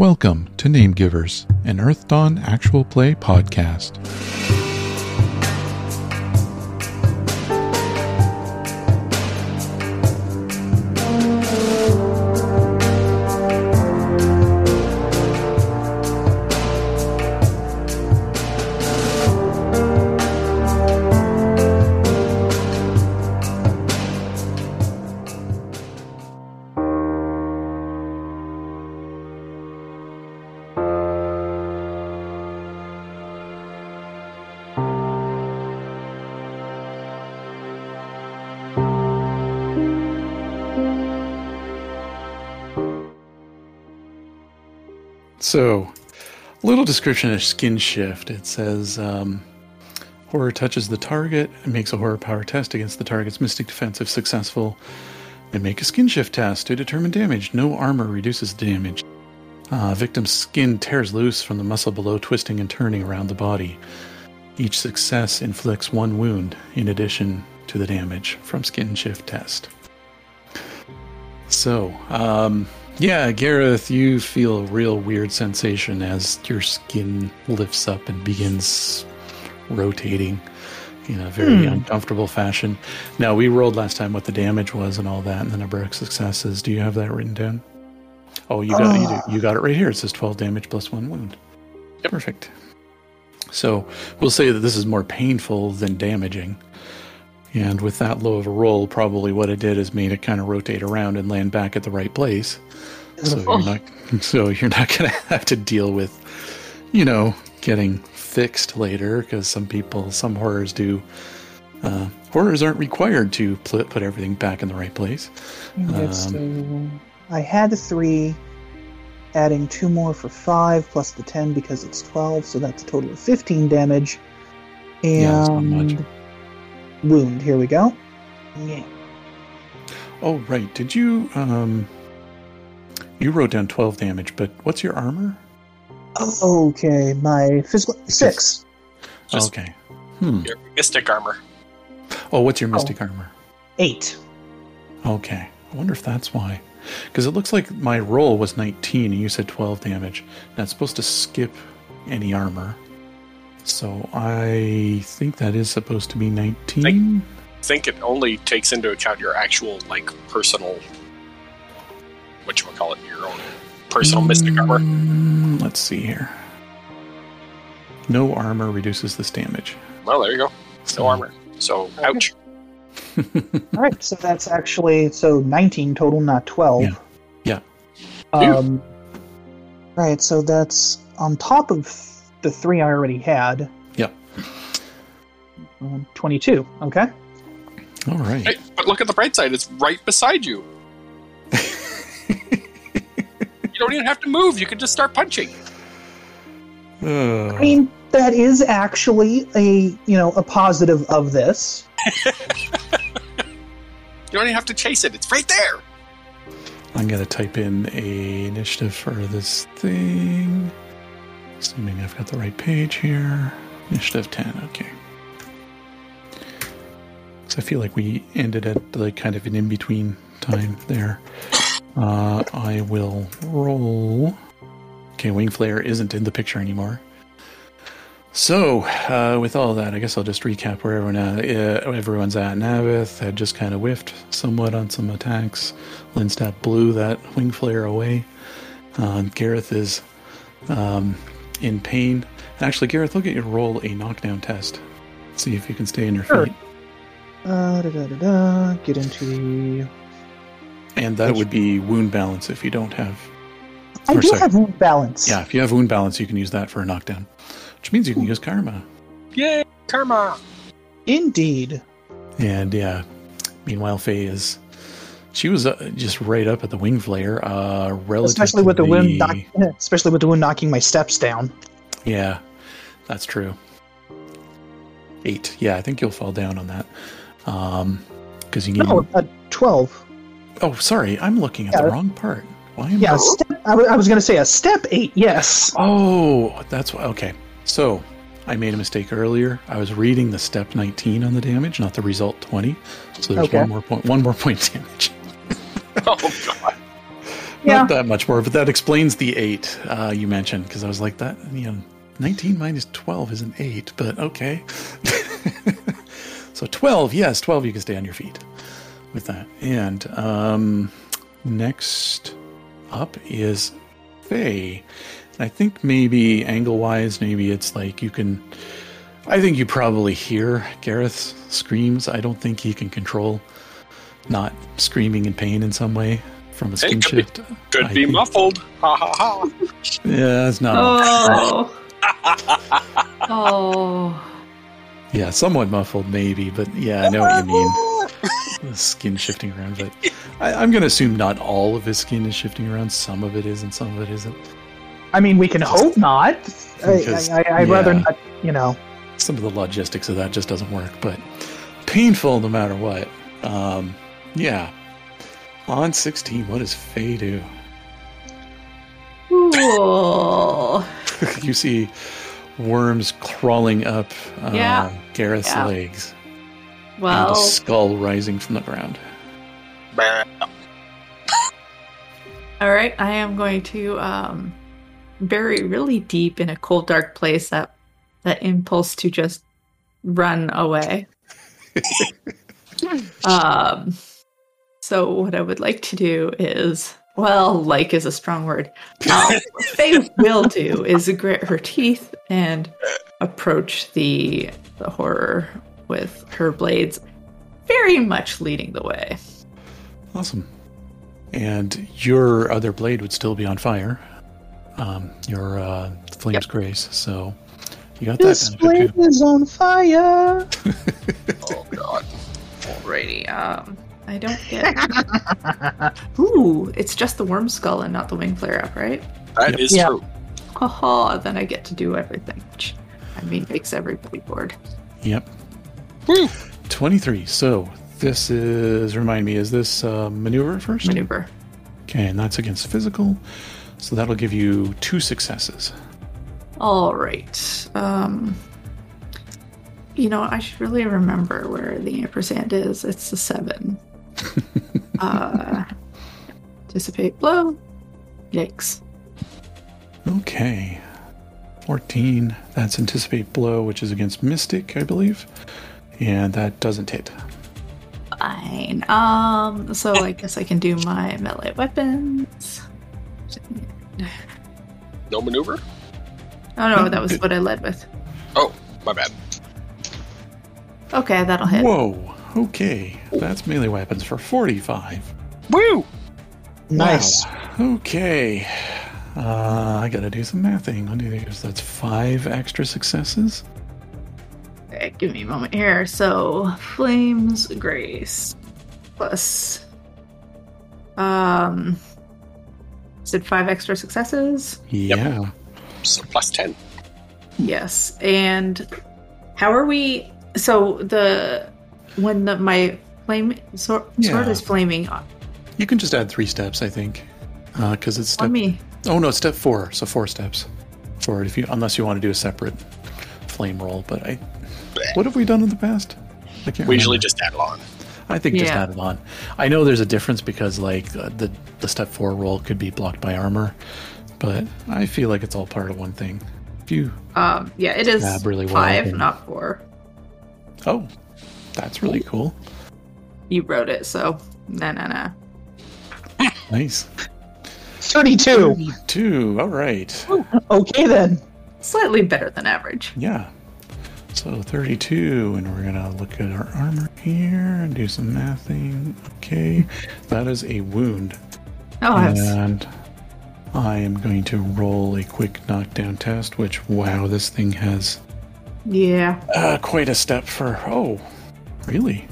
Welcome to Namegivers, an Earthdawn actual play podcast. Description of skin shift. It says um, horror touches the target and makes a horror power test against the target's mystic defense. If successful, and make a skin shift test to determine damage. No armor reduces damage. Uh, victim's skin tears loose from the muscle below, twisting and turning around the body. Each success inflicts one wound in addition to the damage from skin shift test. So, um, yeah, Garrent, you feel a real weird sensation as your skin lifts up and begins rotating in a very Hmm. uncomfortable fashion. Now, we rolled last time what the damage was and all that, and the number of successes. Do you have that written down? Oh, you got you, Ah. you got it right here. It says 12 damage plus one wound. Perfect. So we'll say that this is more painful than damaging. And with that low of a roll, probably what it did is made it kind of rotate around and land back at the right place. So you're not so you're not gonna have to deal with, you know, getting fixed later because some people, some horrors do. Uh, horrors aren't required to put put everything back in the right place. Um, uh, I had three, adding two more for five plus the ten because it's twelve, so that's a total of fifteen damage. And Yeah, it's not much. Wound. Here we go. Yeah. Oh right, did you um? You wrote down twelve damage, but what's your armor? Okay, my physical six. Just- okay. Hmm. Your mystic armor. Oh, what's your mystic armor? Eight. Okay. I wonder if that's why. Because it looks like my roll was 19 and you said 12 damage. That's supposed to skip any armor. So I think that is supposed to be 19. I think it only takes into account your actual, like, personal. What you would call it? Your own personal mystic armor. Mm, Let's see here. No armor reduces this damage. Well, there you go. No armor. So, ouch. All right, so that's actually so nineteen total, not twelve. Yeah. Um. Right, so that's on top of the three I already had. Yep. Um, Twenty-two. Okay. All right. Hey, but look at the bright side. It's right beside you. You don't even have to move. You can just start punching. Uh, I mean, that is actually a you know a positive of this. You don't even have to chase it. It's right there. I'm going to type in a initiative for this thing. Assuming I've got the right page here. Initiative 10, okay. So I feel like we ended at like kind of an in between time there. Uh, I will roll. Okay, Wing Flare isn't in the picture anymore. So, uh, with all that, I guess I'll just recap where everyone at, uh, everyone's at. Navith had just kind of whiffed somewhat on some attacks. Lindstadt blew that wing flare away. Um, Garrent is um, in pain. Actually, Garrent, look at your roll a knockdown test. See if you can stay on your Sure. feet. Uh, da, da, da, da, get into. And that would be wound balance if you don't have. I Or do sorry. have wound balance. Yeah, if you have wound balance, you can use that for a knockdown, which means you can use karma. Yay, karma. Indeed. And yeah, meanwhile, Faye is. She was uh, just right up at the wing flare, uh, Especially with the, wind, knock, especially with the wind knocking my steps down. Yeah, that's true. Eight. Yeah, I think you'll fall down on that. Um, because you need. No, uh, twelve. Oh, sorry, I'm looking at the wrong part. Why am Yeah, I? step, I, w- I was going to say a step eight. Yes. Oh, that's why. Okay, so I made a mistake earlier. I was reading the step 19 on the damage, not the result 20. So there's Okay. one more point. One more point damage. Oh god. Yeah. Not that much more, but that explains the eight uh, you mentioned because I was like that. You know, nineteen minus twelve is an eight, but okay. so twelve, yes, twelve. You can stay on your feet with that. And um, next up is Faye. And I think maybe angle wise, maybe it's like you can. I think you probably hear Garrent's screams. I don't think he can control not screaming in pain in some way from a Hey, skin could be- shift. Could I be think- muffled. Ha ha ha. Yeah, it's not. Oh. oh. Yeah, somewhat muffled, maybe, but yeah, I know what you mean. The skin shifting around, but I, I'm going to assume not all of his skin is shifting around. Some of it is, and some of it isn't. I mean, we can hope not. I, Because, I, I, I'd rather not, you know. Some of the logistics of that just doesn't work, but painful no matter what. Um, yeah. On 16, what does Faye do? Ooh. you see worms crawling up uh, Yeah. Garrent's Yeah. legs, and Well, a skull rising from the ground. All right. I am going to um, bury really deep in a cold, dark place that that impulse to just run away. um. So what I would like to do is, well, like is a strong word. Uh, what Faye will do is grit her teeth and approach the the horror with her blades, very much leading the way. Awesome. And your other blade would still be on fire. Um, your uh, flame's Yep. grace. So you got that This benefit flame too. is on fire. Oh god. Alrighty, um, I don't get. Ooh, it's just the worm skull and not the wing flare up, right? That Yep. is Yeah. true. Haha, then I get to do everything, which I mean makes everybody bored. Yep. Woo. 23. So this is, remind me, is this uh, maneuver first? Maneuver. Okay, and that's against physical. So that'll give you two successes. All right. Um, you know, I should really remember where the ampersand is. It's the seven. uh, anticipate blow. Yikes. Okay. 14. That's anticipate blow, which is against mystic, I believe. And that doesn't hit. Fine. Um, so I guess I can do my melee weapons. No maneuver? Oh no, that was what I led with. Oh, my bad. Okay, that'll hit. Whoa. Okay. That's melee weapons for 45. Woo! Nice. Wow. Okay. Uh, I gotta do some mathing. One, two, three, so that's five extra successes. Okay, give me a moment here. So, Flames Grace plus. Um. Is it five extra successes? Yeah. So plus 10. Yes. And how are we. So, the. When the, my flame sword, sword is flaming, You can just add three steps, I think. Because it's step. let me. Oh no, it's step four. So four steps forward. If you, unless you want to do a separate flame roll. But I, what have we done in the past? I can't We usually just add it on. I think just add it on. I know there's a difference because like uh, the the step four roll could be blocked by armor, but I feel like it's all part of one thing. If you Um, yeah, it is really five, and- not four. oh, that's really cool. You wrote it, so no, no, no. Nice. 32. Two. All right. Okay then. Slightly better than average. Yeah. So 32, and we're gonna look at our armor here and do some mathing. Okay, that is a wound, Oh, that's and I am going to roll a quick knockdown test. Which, wow, this thing has yeah. uh, quite a step for. Oh, really?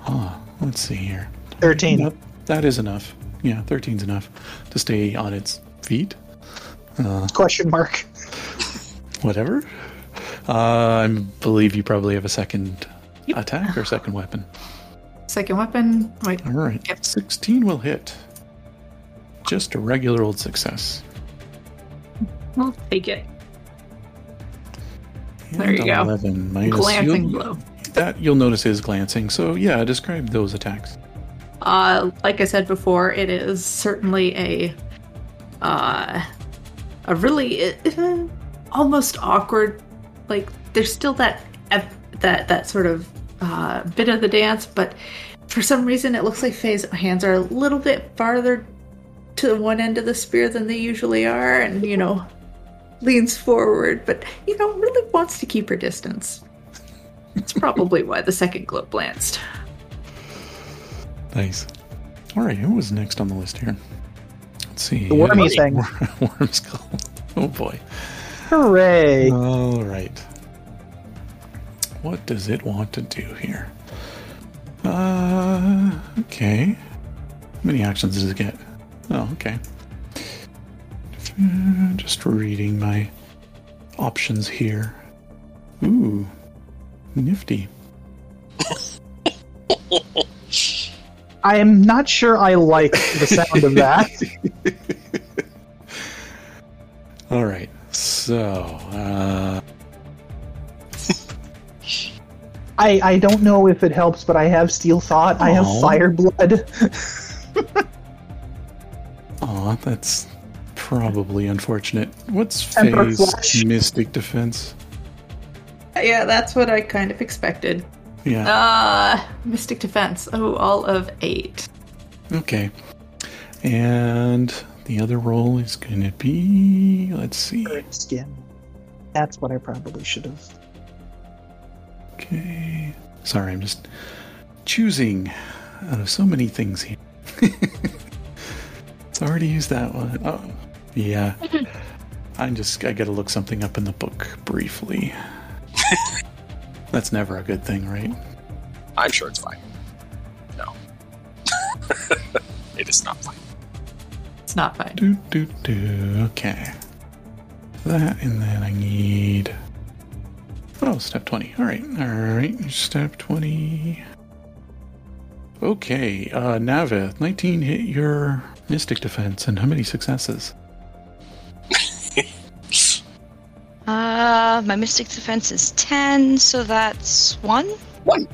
Huh. Let's see here. 13. Yep, that is enough. Yeah, 13's enough to stay on its feet. Uh, Question mark. whatever. Uh, I believe you probably have a second Yep. attack or second weapon. Second weapon. Wait. All right. Yep. 16 will hit. Just a regular old success. We'll take it. And There you go. 11 minus Glancing you'll- blow. That you'll notice is glancing. So yeah, describe those attacks. Uh, like I said before, it is certainly a uh, a really uh, almost awkward. Like there's still that that that sort of uh, bit of the dance, but for some reason it looks like Faye's hands are a little bit farther to the one end of the spear than they usually are, and you know leans forward, but you know really wants to keep her distance. It's probably why the second glow glanced. Nice. All right, who was next on the list here? Let's see. The wormy Uh, thing. Worm skull. Oh boy. Hooray! All right. What does it want to do here? Uh, okay. How many actions does it get? Oh, okay. Just reading my options here. Ooh, nifty. I am not sure I like the sound of that. All right. So, uh, I, I don't know if it helps, but I have steel thought. I have fire blood. aw, that's probably unfortunate. What's flash. mystic defense? Yeah, that's what I kind of expected. Yeah. Uh, Mystic Defense. Oh, all of eight. Okay. And the other roll is going to be. Let's see. Bird skin. That's what I probably should have. Okay. Sorry, I'm just choosing out of so many things here. it's already used that one. Oh, yeah. I'm just. I got to look something up in the book briefly. That's never a good thing, right? I'm sure it's fine. No. it is not fine. It's not fine. Do do do. Okay. That and then I need. Oh, step twenty. All right, all right. Step twenty. Okay, uh, Navith, nineteen hit your mystic defense, and how many successes? Uh, my mystic defense is 10, so that's one. One.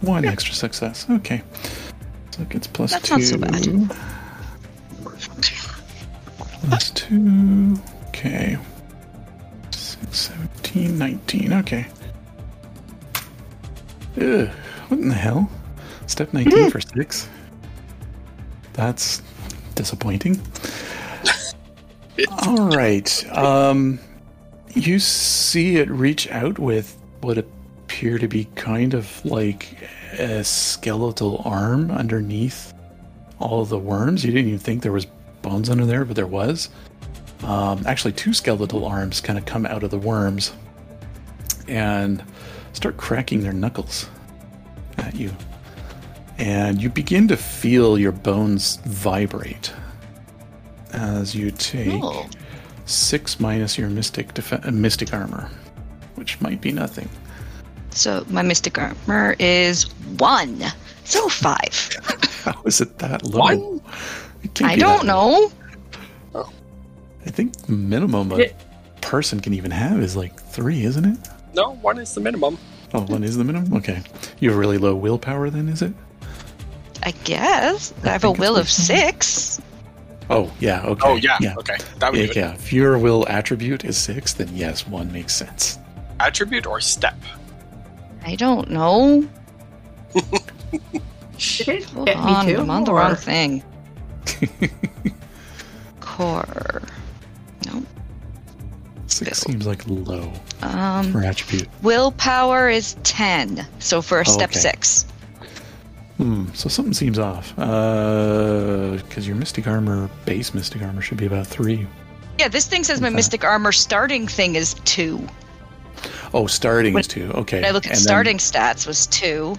One extra success. Okay, so it gets plus That's two. not so bad. Plus two. Okay. Six, 17, 19. Okay. Ugh, what in the hell? Step 19 for six? That's disappointing. All right. Um, you see it reach out with what appear to be kind of like a skeletal arm underneath all the worms. You didn't even think there was bones under there, but there was. Um, actually, two skeletal arms kind of come out of the worms and start cracking their knuckles at you. And you begin to feel your bones vibrate as you take Oh. Six minus your mystic def- uh, mystic armor, which might be nothing. So my mystic armor is one. So five. How is it that low? One? It I don't that low. know. I think the minimum a Yeah. person can even have is like three, isn't it? No, one is the minimum. Oh, one is the minimum? Okay. You have really low willpower then, is it? I guess. I have a will of what- six. Oh, yeah, okay. Oh yeah. Yeah. Okay. That would Yeah, do it. yeah. If your will attribute is six, then yes, one makes sense. Attribute or step? I don't know. Did it Hold get on, me too? I'm on the or- wrong thing. Core. Nope. Six Bill. seems like low Um, for attribute. willpower is ten. So for a Oh, step okay. six. Hmm, so something seems off. Uh, because your mystic armor, base mystic armor, should be about three. Yeah, this thing says my Okay. mystic armor starting thing is two. Oh, starting When- is two. Okay. When I look at And then- starting stats was two.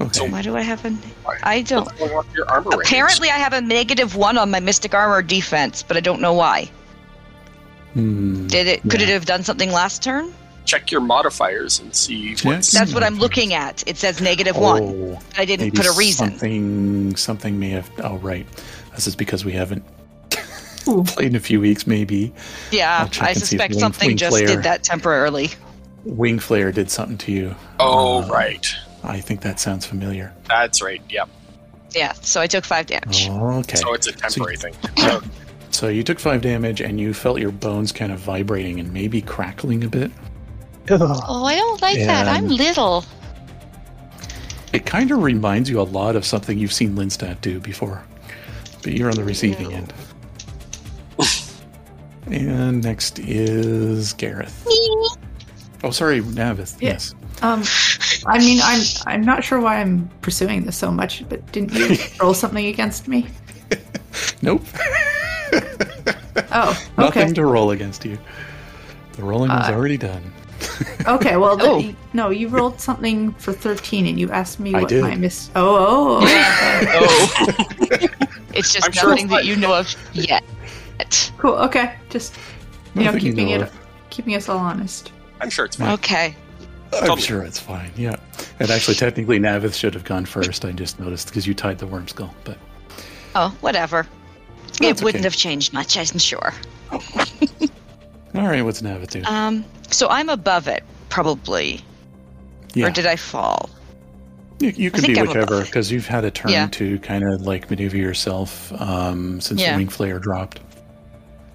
okay. Why do I have a? Why? I don't. What's going your armor ratings? Apparently, I have a negative one on my mystic armor defense, but I don't know why. Hmm, Did it? Could Yeah. it have done something last turn? Check your modifiers and see what's. That's what I'm looking at. It says negative one. Oh, I didn't maybe put a reason. Something, something may have. Oh, right. This is because we haven't played in a few weeks. Maybe Yeah, I'll check I and see if suspect Wing- something Wing just Flare- did that temporarily. Wing Flare did something to you. Oh Uh, right, I think that sounds familiar. that's right. Yep. Yeah, so I took five damage. Okay. So it's a temporary thing. So you took five damage and you felt your bones kind of vibrating and maybe crackling a bit. Ugh. Oh, I don't like that. I'm little. It kind of reminds you a lot of something you've seen Lindstadt do before, but you're on the receiving end. and next is Garrent. Oh, sorry, Navith. Yeah. Yes. Um, I mean, I'm I'm not sure why I'm pursuing this so much, but didn't you roll something against me? Nope. Oh, Nothing to roll against you. The rolling was Uh, already done. Okay, well, Oh. you- no, you rolled something for 13 and you asked me I what did. my miss. Oh, oh, oh. Oh, It's just I'm sure nothing it's that you know of yet. cool. Okay, just you know, Nothing you keeping know it, of. keeping us all honest. I'm sure it's fine. Okay. I'm Totally. sure it's fine. Yeah. And actually, technically, Navith should have gone first. I just noticed because you tied the worm skull. But Oh, whatever. That's it wouldn't okay. have changed much, I'm sure. all right, what's Navith do? Um, so I'm above it, probably. yeah, Or did I fall? you, you can be I'm whichever above. because you've had a turn Yeah. to kind of like maneuver yourself um, since Yeah. the wing flare dropped.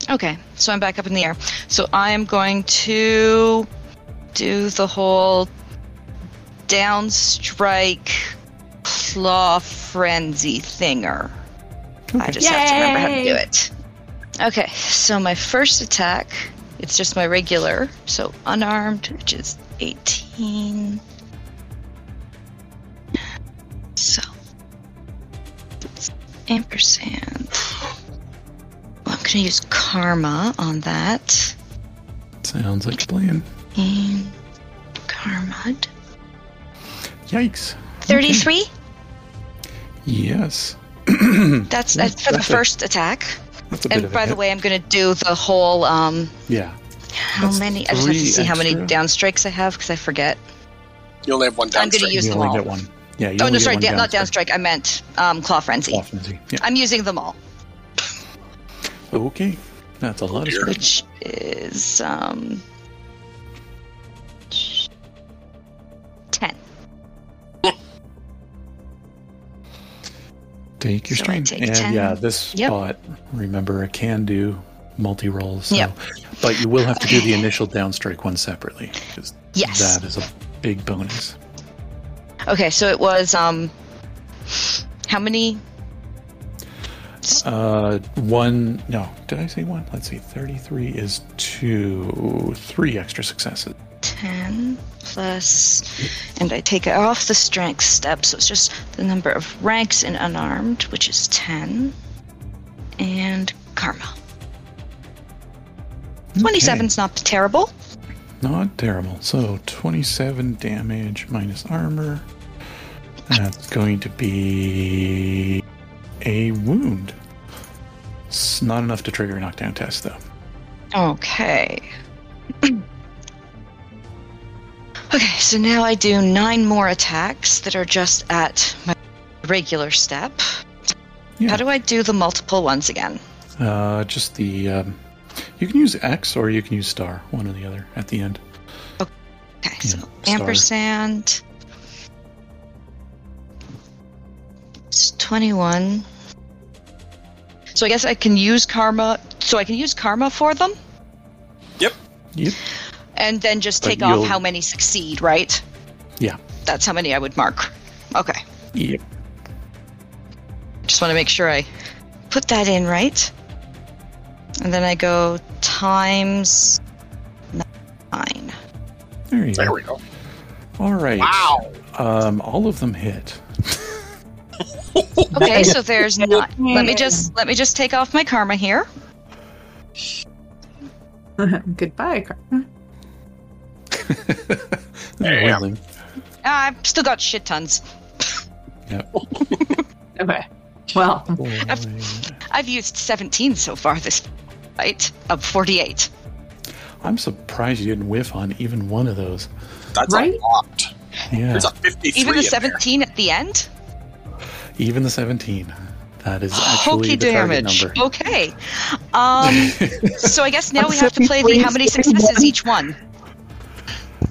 Okay, so I'm back up in the air. So I'm going to do the whole downstrike claw frenzy thinger. I just have to remember how to do it. Okay, so my first attack, it's just my regular, so unarmed, which is 18. So, ampersand. Well, I'm going to use karma on that. Sounds like a plan. And karma. Yikes. 33? Yes. That's, that's for the That's a- first attack. That's a bit And of a by the way, I'm going to do the whole, um, yeah. how That's many? I just have to three see how many extra. down strikes I have because I forget. You only have one down I'm gonna strike. use you them only all. get one. Yeah. You Oh, only no, get sorry, one da- not downstrike. downstrike. I meant um, claw frenzy. Claw frenzy. Yeah. I'm using them all, Okay. That's a lot of which is um, Take your So I strain. take and 10. yeah, this Yep. spot, remember, it can do multi rolls. So, Yep. But you will have to do the initial downstrike one separately. 'cause Yes. That is a big bonus. Okay, so it was um, how many? Uh, one. No, did I say one? Let's see. 33 is two, three extra successes. 10 plus, and I take it off the strength step, so it's just the number of ranks in unarmed, which is 10, and karma. Okay. 27's not terrible. Not terrible. So 27 damage minus armor. That's going to be a wound. It's not enough to trigger a knockdown test, though. Okay. okay, so now I do nine more attacks that are just at my regular step. Yeah. How do I do the multiple ones again? Uh, just the. Um, you can use X or you can use star, one or the other, at the end. Okay, Yeah, so star. ampersand. It's 21. So I guess I can use karma. So I can use karma for them Yep. Yep. And then just But take off how many succeed, right? Yeah. That's how many I would mark. Okay. Yep. Just want to make sure I put that in right. And then I go times nine. There you There go. we go. All right. Wow. Um, all of them hit. Okay, so there's not. Let me just let me just take off my karma here. Goodbye. karma. Damn. Whirling. Ah, I've still got shit tons. Yep. Okay. Well, Boy. I've used 17 so far this fight of 48. I'm surprised you didn't whiff on even one of those. That's Right? a lot. Yeah. There's a 53 Even the in there. 17 at the end? Even the 17. That is actually Hokey the target damage. number. Okay. Um, so I guess now we have to play the how many successes each one.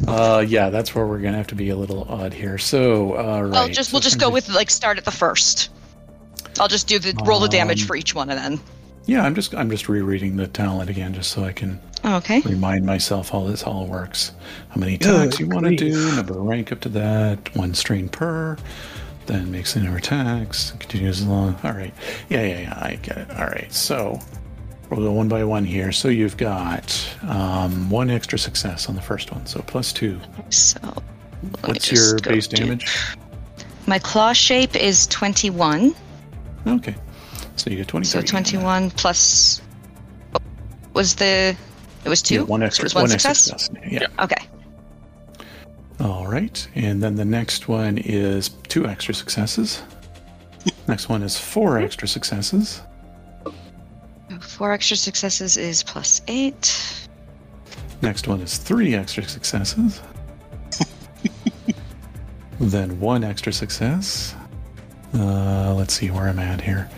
Uh, yeah, that's where we're gonna have to be a little odd here. So, uh, right. Well, just we'll so just go with like start at the first. I'll just do the roll the damage Um, for each one and then. Yeah, I'm just I'm just rereading the talent again just so I can Okay. remind myself how this all works. How many attacks you want to do, number of rank up to that, one strain per, then makes the number of attacks, continues along. All right. Yeah, yeah, yeah, I get it. All right, so we'll go one by one here. So you've got um, one extra success on the first one, so plus two. So. What's your base do- damage? My claw shape is 21. Okay. So you get 23. So 21 plus. Was the. It was two? Yeah, one extra, it's one, one extra success? success. Yeah. Okay. All right. And then the next one is two extra successes. next one is four extra successes. Four extra successes is plus eight. Next one is three extra successes. then one extra success. Uh, let's see where I'm at here.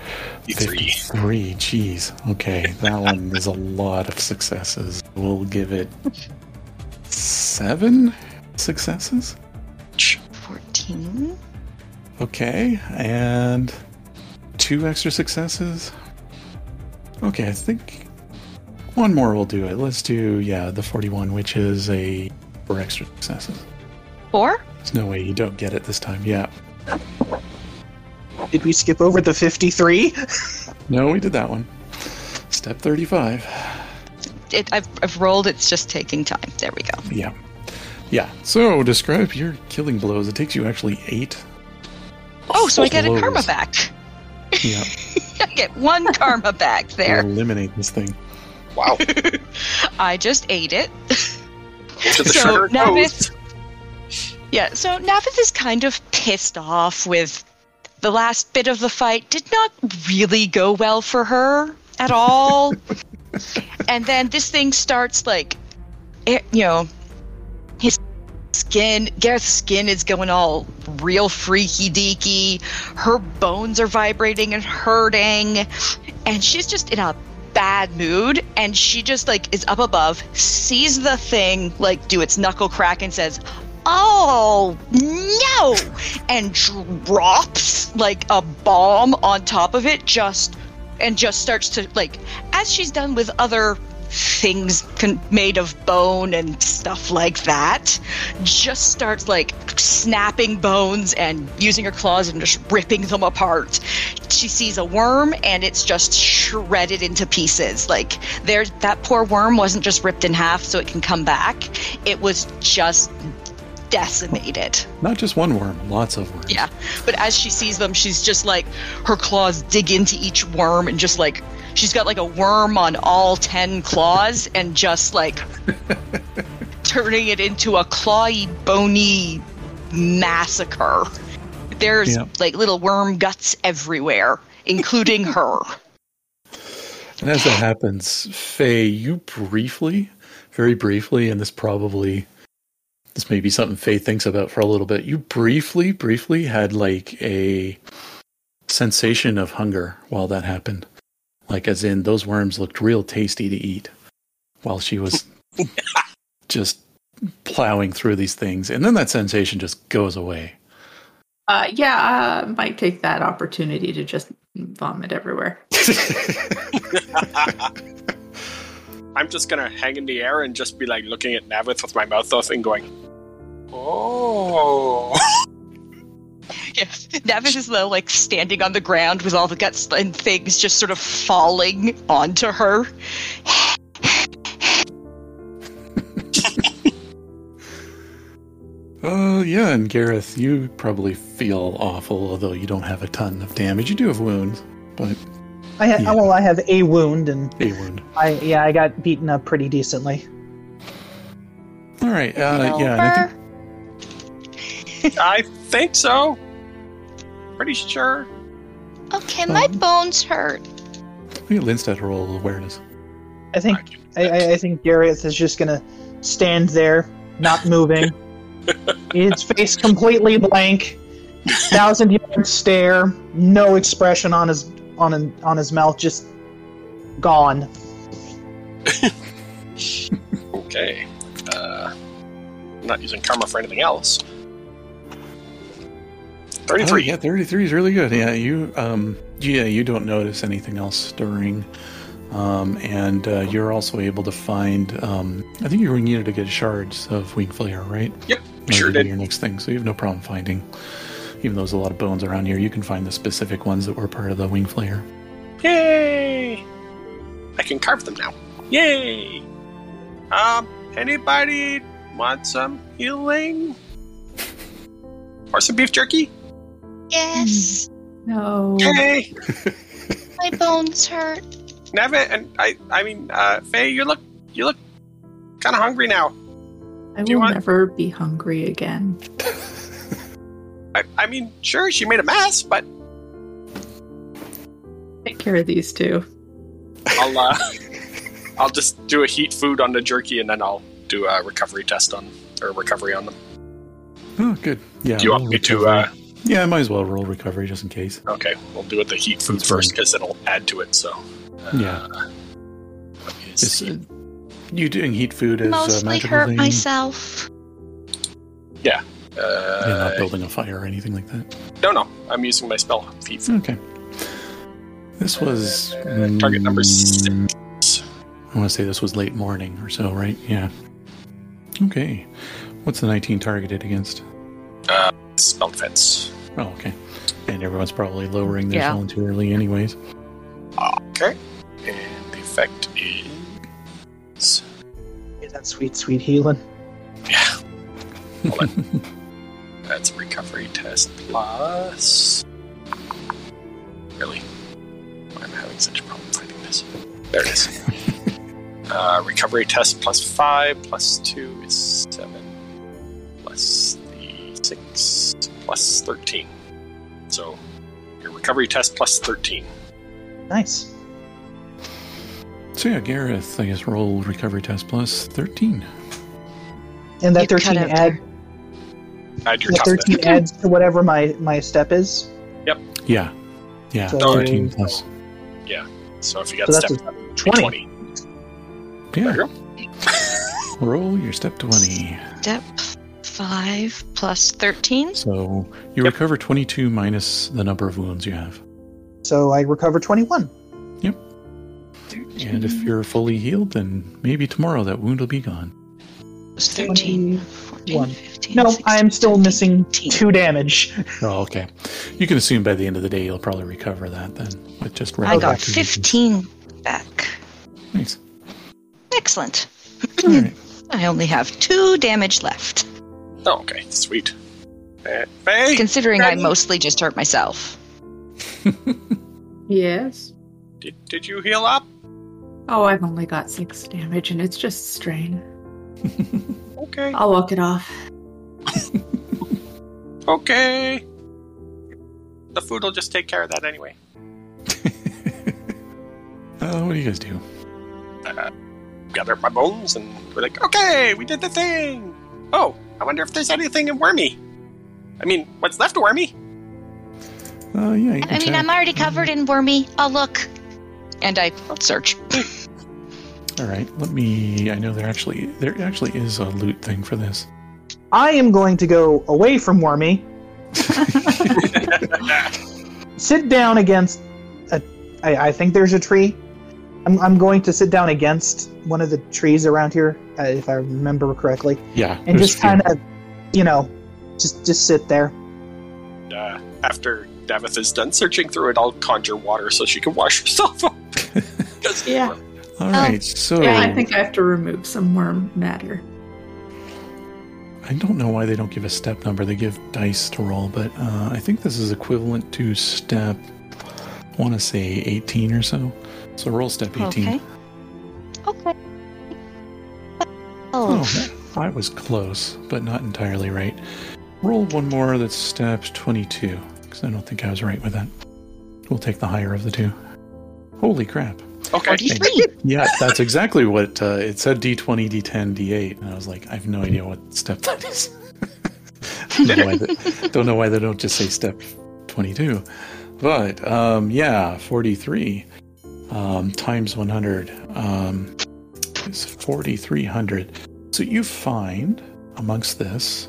Three. 53. Jeez. Okay. That one is a lot of successes. We'll give it seven successes. 14. Okay, and two extra successes. Okay, I think one more will do it. Let's do yeah, the forty-one, which is a four extra successes. Four? There's no way you don't get it this time. Yeah, Did we skip over the 53? no, we did that one. Step thirty-five. It, I've, I've rolled, it's just taking time. There we go. Yeah, yeah. So describe your killing blows. It takes you actually eight. Oh, so I get a karma back. Yeah, I get one karma back to there. eliminate this thing. Wow. I just ate it. So sugar Navith, yeah. So Navith is kind of pissed off with the last bit of the fight. Did not really go well for her at all. and then this thing starts like, it, you know, his skin, Garrent's skin is going all real freaky deaky. Her bones are vibrating and hurting, and she's just in a bad mood. And she just like is up above sees the thing like do its knuckle crack and says oh no! And drops like a bomb on top of it just and just starts to like as she's done with other things con- made of bone and stuff like that just starts like snapping bones and using her claws and just ripping them apart she sees a worm and it's just shredded into pieces like there's that poor worm wasn't just ripped in half so it can come back it was just decimated Not just one worm, lots of worms. yeah. But as she sees them, she's just like her claws dig into each worm and just like she's got like a worm on all 10 claws and just like turning it into a clawy, bony massacre. There's Yeah. like little worm guts everywhere, including her. And as that happens, Faye, you briefly, very briefly, and this probably, this may be something Faye thinks about for a little bit. You briefly, briefly had like a sensation of hunger while that happened. Like, as in, those worms looked real tasty to eat while she was just plowing through these things. And then that sensation just goes away. Uh, yeah, I might take that opportunity to just vomit everywhere. I'm just gonna hang in the air and just be like looking at Navith with my mouth off and going, "Oh." Yes. Navith is though like standing on the ground with all the guts and things just sort of falling onto her. Uh, yeah, and Garrent, you probably feel awful, although you don't have a ton of damage. You do have wounds, but I ha- Yeah. well, I have a wound, and a wound. I yeah, I got beaten up pretty decently. All right, uh, yeah, I think I think so. Pretty sure. Okay, my Um, bones hurt. I think Lindstadt roll of awareness. I think I, I, I think Garrent is just gonna stand there, not moving, his face completely blank, thousand yard stare, no expression on his on an, on his mouth, just gone. Okay. Uh, I'm not using karma for anything else. Oh, 33. yeah, 33 is really good. Yeah, you um yeah, you don't notice anything else stirring. Um, and uh, you're also able to find um, I think you needed to get shards of wing flare, right? Yep, sure did. Your next thing, so you have no problem finding. Even though there's a lot of bones around here, you can find the specific ones that were part of the wing flare. Yay! I can carve them now. Yay! Um, anybody want some healing? Or some beef jerky? Yes, No. Yay! my bones hurt. Navith and I I mean, uh Faye, you look you look kinda hungry now. I Do will want- never be hungry again. I, I mean, sure, she made a mess, but Take care of these two. I'll uh I'll just do a heat food on the jerky and then I'll do a recovery test on or recovery on them. Oh, good. Yeah. Do you want roll me to uh Yeah, I might as well roll recovery just in case. okay, we'll do it the heat food That's first because it'll add to it, so Yeah. let me Is, uh, you doing heat food as a Mostly magical hurt thing? myself. You're not Uh, building a fire or anything like that. no, no, I'm using my spell heat food. Okay. This was Uh, target number mm, six. I want to say this was late morning or so, right? Yeah. Okay. What's the 19 targeted against? Spell defense. Oh, okay. And everyone's probably lowering theirs Yeah. voluntarily, anyways. Okay. And the effect is Yeah, that sweet, sweet healing. yeah. That's a recovery test plus. Really? Why am I having such a problem finding this? There it is. uh, recovery test plus five plus two is seven. Plus the six plus thirteen. So your recovery test plus thirteen. Nice. So yeah, Garrent, I guess roll recovery test plus 13. And that You cut 13 out add. Add your that toughness. 13 adds to whatever my my step is. Yep. Yeah. Yeah, So- 13 plus. Yeah. So if you got So step a 20. 20. There Yeah. you go. Roll your step 20. Step five plus thirteen. So you Yep. recover 22 minus the number of wounds you have. So I recover 21. Yep. And if you're fully healed, then maybe tomorrow that wound will be gone. was 13, 21. 14, 15, No, 16, I am still 17, missing 18. two damage. Oh, okay. You can assume by the end of the day you'll probably recover that then. With just I got 15 back. Nice. Excellent. All right. I only have two damage left, Oh, okay. Sweet. Uh, Faye, considering I Ready? mostly just hurt myself. Yes. did, did you heal up? Oh, I've only got six damage and it's just strain. Okay. I'll walk it off. Okay. The food will just take care of that anyway. Uh, what do you guys do? Uh, gather up my bones and we're like, okay, we did the thing. Oh, I wonder if there's anything in Wormy. I mean, what's left of Wormy? Uh, yeah, I mean, check. I'm already covered in wormy. I'll look. And I search. All right. Let me. I know there actually there actually is a loot thing for this. I am going to go away from Wormy, sit down against a. I, I think there's a tree. I'm, I'm going to sit down against one of the trees around here, uh, if I remember correctly, Yeah. and just kind of, you know, just just sit there. Uh, after Navith is done searching through it, I'll conjure water so she can wash herself up. 'Cause- Yeah. All right. So Yeah, I think I have to remove some worm matter. I don't know why they don't give a step number. They give dice to roll, but uh, I think this is equivalent to step. I want to say 18 or so. So roll step 18. Okay. Okay. Oh, Oh, that, that was close, but not entirely right. Roll one more that's step 22, because I don't think I was right with that. We'll take the higher of the two. Holy crap. Okay. 43. Yeah, that's exactly what uh, it said D20, D10, D8. And I was like, I have no idea what step that is. don't, know why they, don't know why they don't just say step 22. But um, yeah, 43 um, times 100 um, is 4,300. So you find amongst this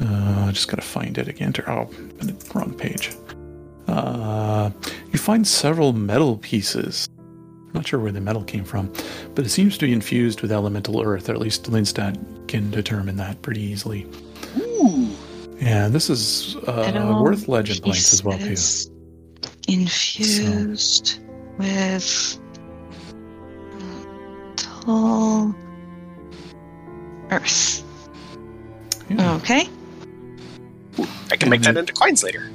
Uh, I just gotta find it again. To, oh, I'm in the wrong page. Uh, you find several metal pieces. I'm not sure where the metal came from, but it seems to be infused with elemental earth. Or at least Lindstadt can determine that pretty easily. Ooh. Yeah, this is uh, worth legend points as well too. Infused with tall earth. Yeah, Okay. I can make that into coins later.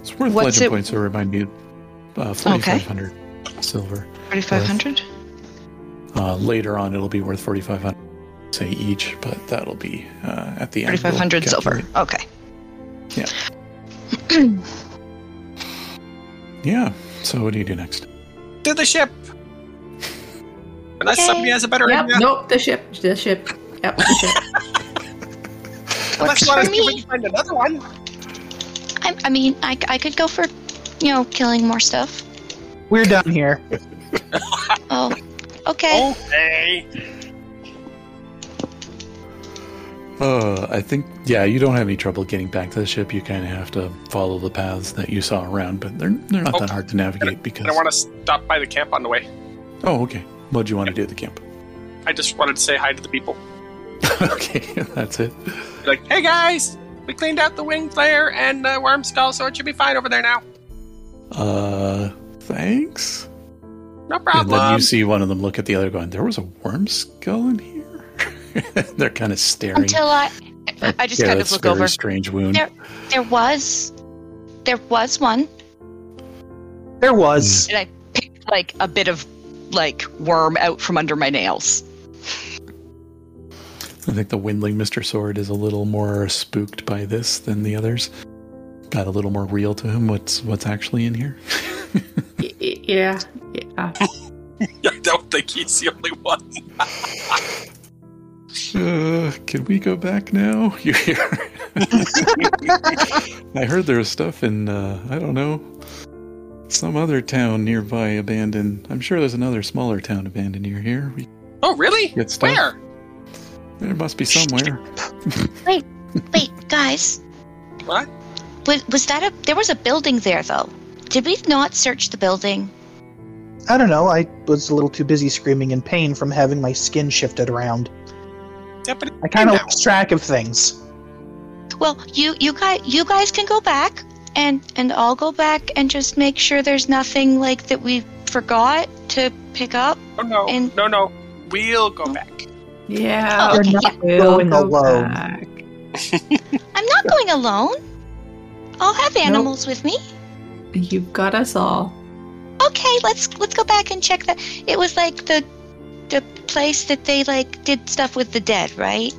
it's worth what's legend it- points. So remind me, uh, 4,500 silver. 4,500? Uh, later on, it'll be worth 4,500, say each, but that'll be uh, at the end. we'll silver. calculate. Okay. Yeah. So what do you do next? To the ship. Unless Okay. somebody has a better Yep. idea. Nope. The ship. The ship. Yep. The ship. Unless you want to see if we me. can find another one. I, I mean, I, I could go for, you know, killing more stuff. We're done here. Oh, okay. Okay. Uh, I think yeah, you don't have any trouble getting back to the ship. You kind of have to follow the paths that you saw around, but they're they're not Oh. that hard to navigate because. I want to stop by the camp on the way. Oh, okay. What do you want to do at the camp? I just wanted to say hi to the people. okay, that's it. Like, hey guys, we cleaned out the wing flare and the worm skull, so it should be fine over there now. Uh, thanks. No problem. And then you see one of them look at the other, going, "There was a worm skull in here." they're kind of staring. Until I, uh, I just yeah, kind of that's look very over. strange wound. There- There was, there was one, There was. and I picked like a bit of like worm out from under my nails. I think the Windling Mr. Sword is a little more spooked by this than the others. Got a little more real to him. What's what's actually in here? Y- y- yeah. Yeah. I don't think he's the only one. Uh, can we go back now? You hear? I heard there was stuff in uh, I don't know some other town nearby abandoned. I'm sure there's another smaller town abandoned near here. We Oh, really? get stuff. Where? There must be somewhere. Wait, wait, guys, What? was, was that a? There was a building there though. Did we not search the building? I don't know. I was a little too busy screaming in pain from having my skin shifted around. Yeah, but I kind of now. lost track of things. Well, you you guys you guys can go back, and and I'll go back and just make sure there's nothing like that we forgot to pick up. Oh, no, And- no, no. We'll go back. Yeah. Oh, You're okay, not yeah. We'll going go alone. back. I'm not going alone. I'll have animals with me. You've got us all. Okay, let's let's go back and check that. It was like the the place that they like did stuff with the dead, right?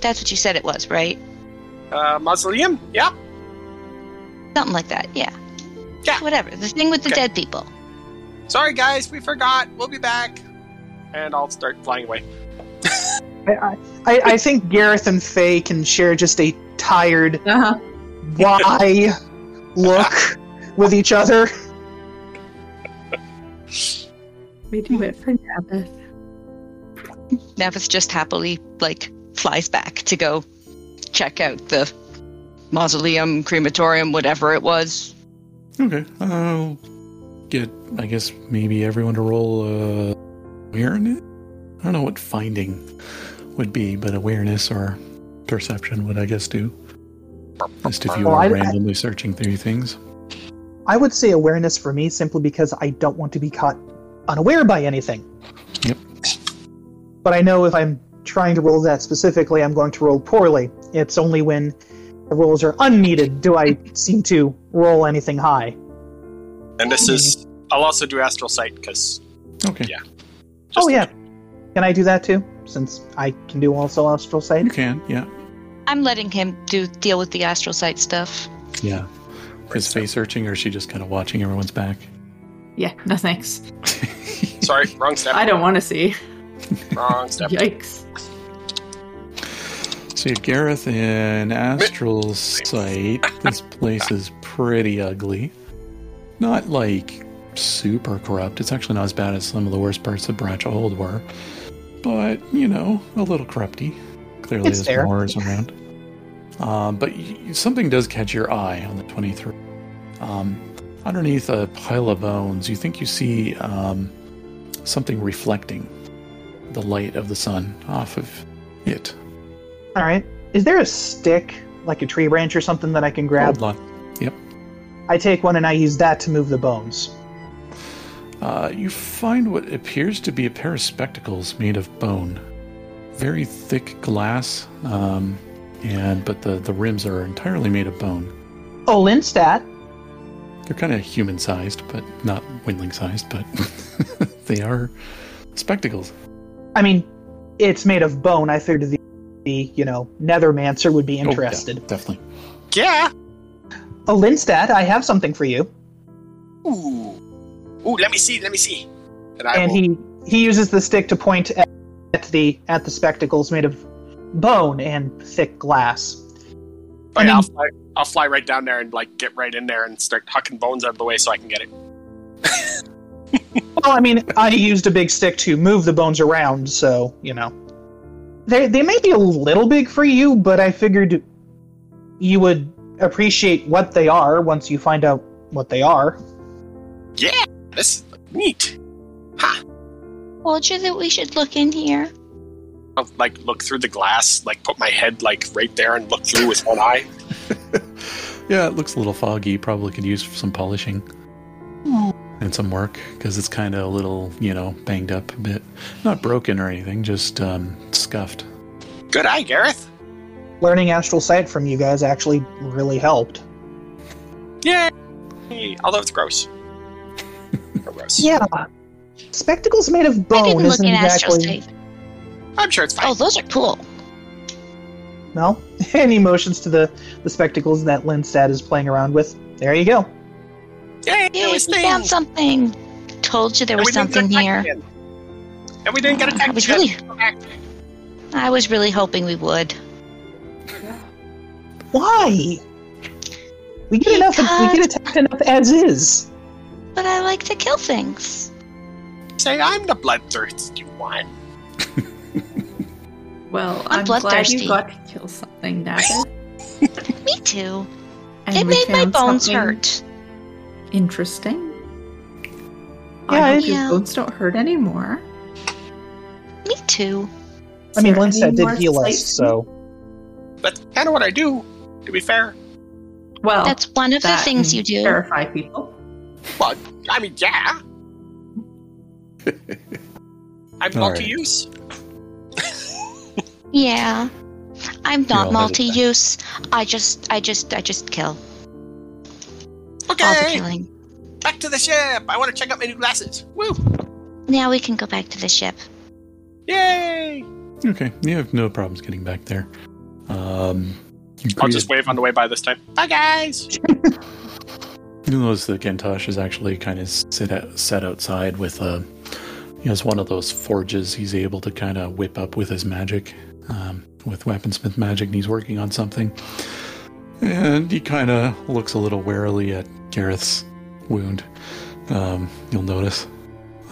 That's what you said it was, right? Uh, mausoleum? Yeah. Something like that. Yeah. Yeah. Whatever. The thing with the Okay. dead people. Sorry, guys, we forgot. We'll be back. And I'll start flying away. I, I, I think Garrent and Faye can share just a tired, Uh-huh. why look with each other. We do it for Navith. Navith just happily like flies back to go check out the mausoleum, crematorium, whatever it was. Okay, I'll get. I guess maybe everyone to roll uh, awareness. I don't know what finding would be, but awareness or perception would I guess do. Just if you Well, are I- I- randomly searching through things. I would say awareness for me simply because I don't want to be caught unaware by anything. Yep. But I know if I'm trying to roll that specifically, I'm going to roll poorly. It's only when the rolls are unneeded do I seem to roll anything high. And this is. I'll also do astral sight because. Okay, Yeah. oh yeah, can I do that too? Since I can do also astral sight. you can. Yeah, I'm letting him do deal with the astral sight stuff. yeah. Is face searching, or is she just kind of watching everyone's back? Yeah. No thanks. Sorry, wrong step. I don't want to see. Wrong step. Yikes. So Garrent in Astral Sight. This place is pretty ugly. Not like super corrupt. It's actually not as bad as some of the worst parts of Branch Hold were. But, you know, a little corrupty. Clearly It's there's more horrors around. Um, but y- something does catch your eye on the 23. Um, underneath a pile of bones, you think you see um, something reflecting the light of the sun off of it. All right. Is there a stick, like a tree branch or something that I can grab? Hold on. I take one and I use that to move the bones. Uh, you find what appears to be a pair of spectacles made of bone. Very thick glass, um, and but the, the rims are entirely made of bone. Oh, Lindstadt. They're kind of human sized, but not windling sized, but they are spectacles. I mean, it's made of bone. I figured the, the you know, Nethermancer would be interested. Oh, yeah, interested. definitely. Yeah. Oh, Lindstadt, I have something for you. Ooh. Ooh, let me see, let me see. And I and he he uses the stick to point at, at the at the spectacles made of bone and thick glass. I yeah, I'll, mean- fly, I'll fly right down there and like get right in there and start hucking bones out of the way so I can get it. Well, I mean, I used a big stick to move the bones around, so you know, they they may be a little big for you, but I figured you would appreciate what they are once you find out what they are. Yeah, this is neat. Ha. Told you that we should look in here. I'll like look through the glass, like put my head like right there and look through with one eye. Yeah, it looks a little foggy. Probably could use some polishing and some work because it's kind of a little, you know, banged up a bit. Not broken or anything, just um, scuffed. Good eye, Garrent. Learning astral sight from you guys actually really helped. Yeah. Although it's gross. gross. Yeah, spectacles made of I bone didn't look isn't in Astral exactly Sight. I'm sure it's fine. Oh, those are cool. no. and he motions to the the spectacles that Lindstadt is playing around with. There you go. Yay, Yay, we was found something. Told you there And was we didn't get something here. again. And we didn't get attacked. I was again. really- I was really hoping we would. Why? We get enough. We get attacked enough as is. But I like to kill things. Say I'm the bloodthirsty one. Well, I'm I'm, glad bloodthirsty. you got to kill something, Nagel. Me too. And it made my bones hurt. Interesting. Yeah, I it- hope your Yeah. bones don't hurt anymore. Me too. I mean, Is there did heal us, so But kind of what I do, to be fair. Well, That's one of the things you do. Terrify people. Well, I mean, yeah. I'm All multi-use. Yeah. I'm not multi-use. I just, I just, I just kill. All the Okay, killing. back to the ship. I want to check out my new glasses. Woo! Now we can go back to the ship. Yay! Okay, you have no problems getting back there. Um, I'll just wave on the way by this time. Bye, guys. You'll notice that Gentosh is actually kind of sit out, set outside with a. He has one of those forges he's able to kind of whip up with his magic, um, with weaponsmith magic, and he's working on something. And he kind of looks a little warily at Garrent's wound. Um, you'll notice.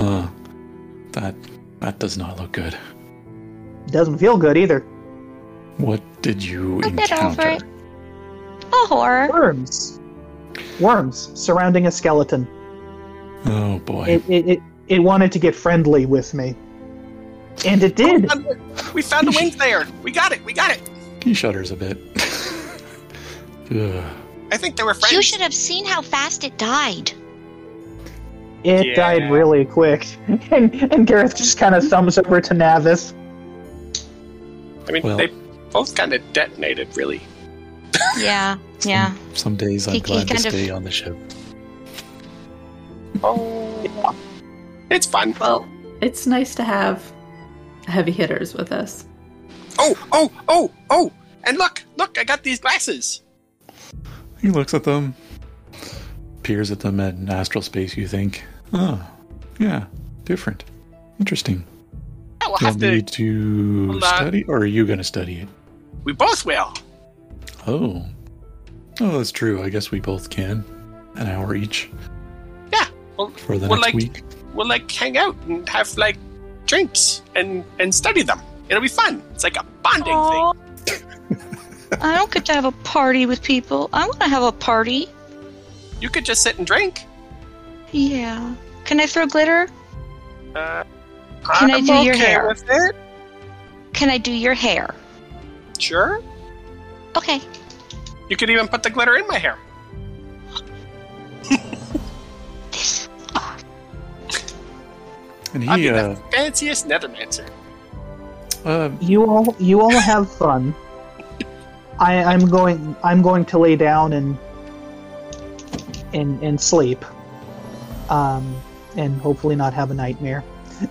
Uh, that that does not look good. doesn't feel good either. What did you I'll get over encounter? it. A horror. Worms, worms surrounding a skeleton. Oh boy. It it, it it wanted to get friendly with me, and it did. We found the wings there. We got it. We got it. He shudders a bit. I think they were friends. You should have seen how fast it died. It Yeah. died really quick, and and Garrent just kind of thumbs over to Navith. I mean, Well- they both kind of detonated, really. Yeah, yeah. Some days I'm He- he glad to kind of- stay on the ship. Oh, yeah. it's fun. Well, it's nice to have heavy hitters with us. Oh, oh, oh, oh! And look, look! I got these glasses. He looks at them, peers at them at astral space. You think, oh, yeah, different, interesting. Yeah, we'll You have want to. to study, or are you going to study it? We both will. Oh, oh, that's true. I guess we both can. An hour each Yeah. We'll, for the we'll next like week. we'll like hang out and have like drinks and and study them. It'll be fun. It's like a bonding thing. I don't get to have a party with people. I want to have a party. You could just sit and drink. Yeah. Can I throw glitter? Uh, Can I do your hair? With it. Can I do your hair? Sure. Okay. You could even put the glitter in my hair. And I'd he, uh, the fanciest nethermancer. uh, You all, you all have fun. I, I'm going. I'm going to lay down and and and sleep. Um, and hopefully not have a nightmare.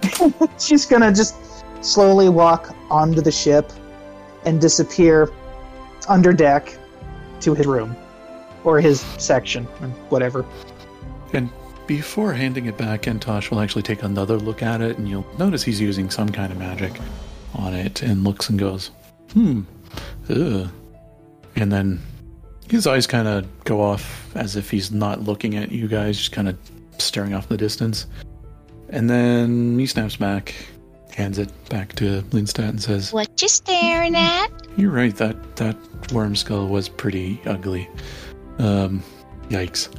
She's gonna just slowly walk onto the ship and disappear under deck to his room or his section or whatever. And before handing it back, Entosh will actually take another look at it, and you'll notice he's using some kind of magic on it, and looks and goes, "Hmm, ugh." And then his eyes kind of go off as if he's not looking at you guys, just kind of staring off in the distance. And then he snaps back, hands it back to Lindstadt, and says, What you staring at? "You're right. That that worm skull was pretty ugly. Um, yikes."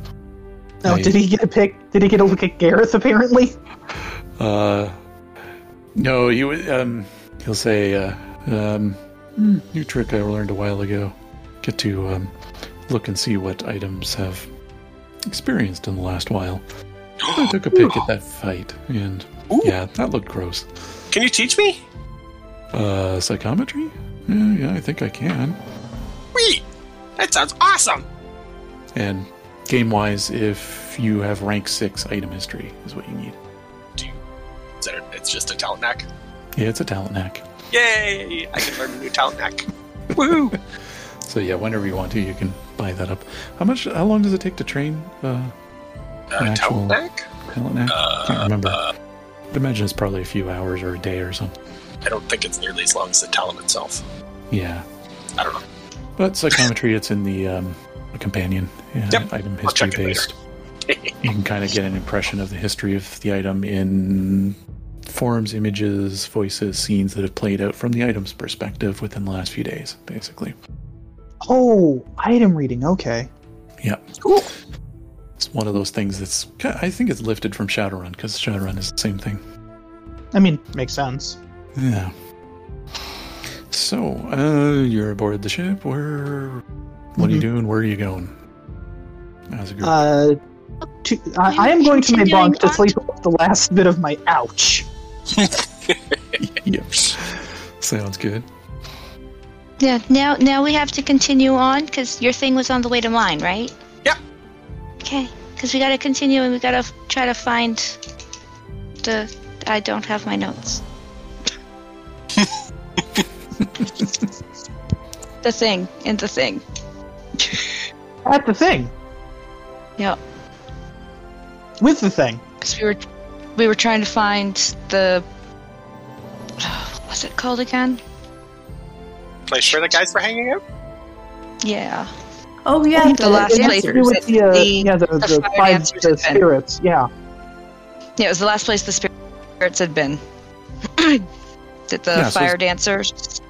Oh, I- did he get a pick? Did he get a look at Gareth? Apparently. Uh, no, you um, he'll say, uh, um, "Hmm, new trick I learned a while ago. Get to um, look and see what items have experienced in the last while. I took a pick at that fight, and Ooh. yeah, that looked gross. Can you teach me? Uh, psychometry? Yeah, yeah, I think I can. Wait, that sounds awesome. And game-wise, if you have rank six item history, is what you need. Do you, is that it's just a talent knack? Yeah, it's a talent knack. Yay! I can learn a new talent knack. Woo! So yeah, whenever you want to, you can buy that up. How much? How long does it take to train? Uh, Uh, talent knack? talent knack? Uh, Can't remember. uh, I'd imagine it's probably a few hours or a day or something. I don't think it's nearly as long as the talent itself. Yeah, I don't know. but psychometry, it's in the um, the companion. Yeah, Yep. item history check it later. based. You can kind of get an impression of the history of the item in forms, images, voices, scenes that have played out from the item's perspective within the last few days, basically. Oh, item reading. Okay. Yeah. Cool. It's one of those things that's, I think it's lifted from Shadowrun because Shadowrun is the same thing. I mean, makes sense. Yeah. So, uh, you're aboard the ship. Where? What are you doing? Where are you going? As a group. Uh, to, I, I am going to my bunk to sleep off the last bit of my ouch. yep. Sounds good. Yeah. Now, now we have to continue on because your thing was on the way to mine, right? Yeah. Okay. Because we got to continue and we got to f- try to find the. I don't have my notes. the thing in the thing. At the thing. Yeah. With the thing. Because we were we were trying to find the. What's it called again? Place where the guys were hanging out? Yeah. Oh yeah, The last place to with the, uh, the- yeah, the, the the, fire five the had been. spirits. Yeah. Yeah, it was the last place the spirits had been. Did the Yeah, fire it's- dancers?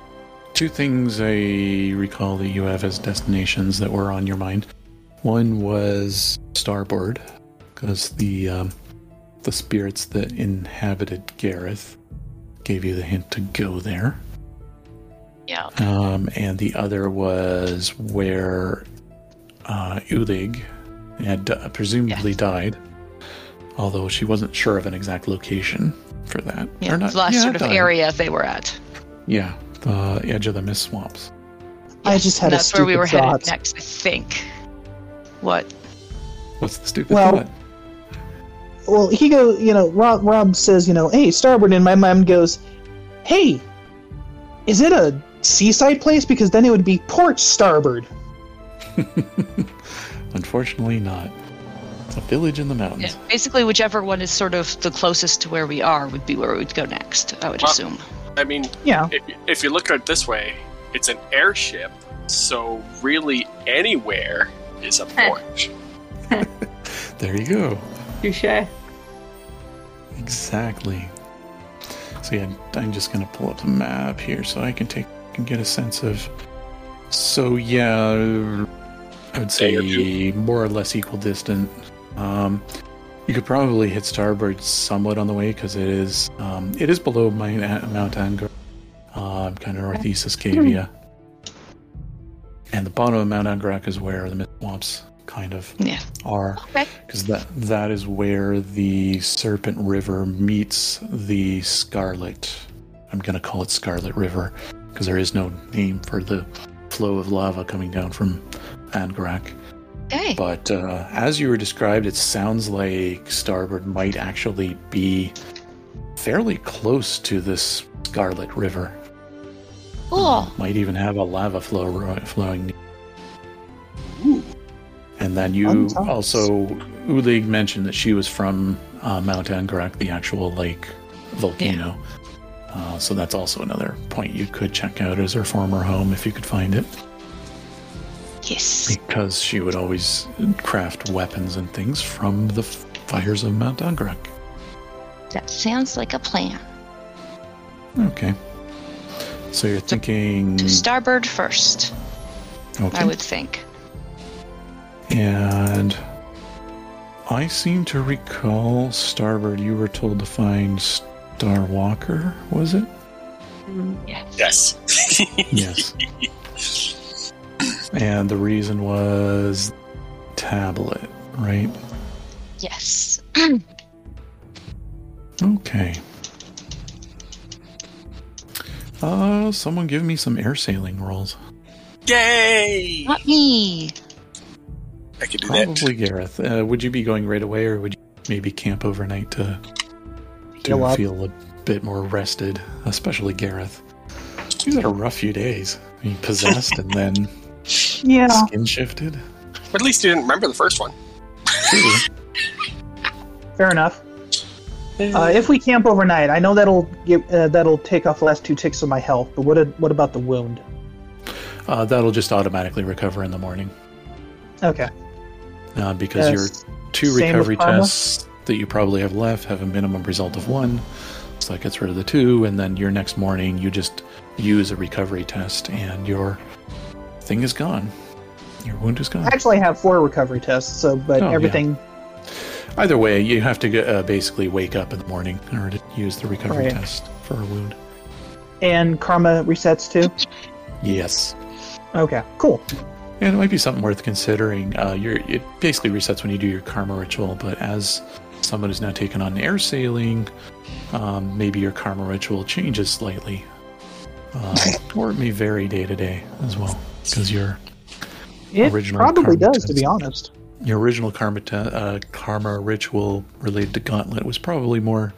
Two things I recall that you have as destinations that were on your mind. One was Starboard, because the um, the spirits that inhabited Garrent gave you the hint to go there. Yeah. Um, and the other was where uh, Ulig had uh, presumably died, although she wasn't sure of an exact location for that. Yeah. Or not- the last yeah, sort of died. area they were at. Yeah, the edge of the mist swamps. I just had a That's where we were thought. headed next, I think. What? What's the stupid Well- thought? Well, he goes, you know, Rob, Rob says, you know, hey, Starboard, and my mom goes, hey, is it a seaside place? Because then it would be Port Starboard. Unfortunately, not. It's a village in the mountains. Yeah, mountains. basically, whichever one is sort of the closest to where we are would be where we would go next. I would Well- assume. I mean, Yeah. if, if you look at it this way, it's an airship, so really anywhere is a port. There you go. touche. Exactly. So yeah, I'm just gonna pull up the map here so I can take and get a sense of So yeah, I would say more or less equal distant. Um, you could probably hit starboard somewhat on the way because it is um, it is below my, Mount Angarak, um, kind of northeast of Scavia, and the bottom of Mount Angarak is where the mist swamps kind of Yeah. are Okay. because that that is where the Serpent River meets the Scarlet. I'm gonna call it Scarlet River because there is no name for the flow of lava coming down from Angarak. Okay. But uh, as you were described, it sounds like Starboard might actually be fairly close to this Scarlet River. Cool. Might even have a lava flow ro- flowing. And then you also, Ulig mentioned that she was from uh, Mount Angarak, the actual like volcano. Uh, so that's also another point you could check out as her former home if you could find it, Yes. because she would always craft weapons and things from the fires of Mount Angarak. That sounds like a plan. Okay. So you're thinking. To starboard first, Okay. I would think. And I seem to recall Starboard. You were told to find Star Walker. Was it? Yes. Yes. Yes. And the reason was tablet, right? Yes. Okay. Uh, someone give me some air sailing rolls. Yay! Not me. I could do that. Probably Garrent. Uh, would you be going right away, or would you maybe camp overnight to to feel a bit more rested? Especially Garrent. He's had a rough few days. Being possessed and then Yeah. skin shifted. But at least you didn't remember the first one. Fair enough. Uh, if we camp overnight, I know that'll give uh, that'll take off the last two ticks of my health. But what what about the wound? Uh, that'll just automatically recover in the morning Okay. uh, because your Yes. two Same recovery tests that you probably have left have a minimum result of one. So that gets rid of the two, and then your next morning you just use a recovery test, and your thing is gone. Your wound is gone. I actually have four recovery tests, so but Oh, yeah. everything. Either way, you have to uh, basically wake up in the morning in order to use the recovery Right. test for a wound. And karma resets too. Yes. Okay. Cool. And it might be something worth considering. Uh, it basically resets when you do your karma ritual, but as someone who's now taken on air sailing, um, maybe your karma ritual changes slightly. Uh, or it may vary day to day as well, because your It Original probably karma does, to be honest. your original karma te- uh, karma ritual related to Gauntlet was probably more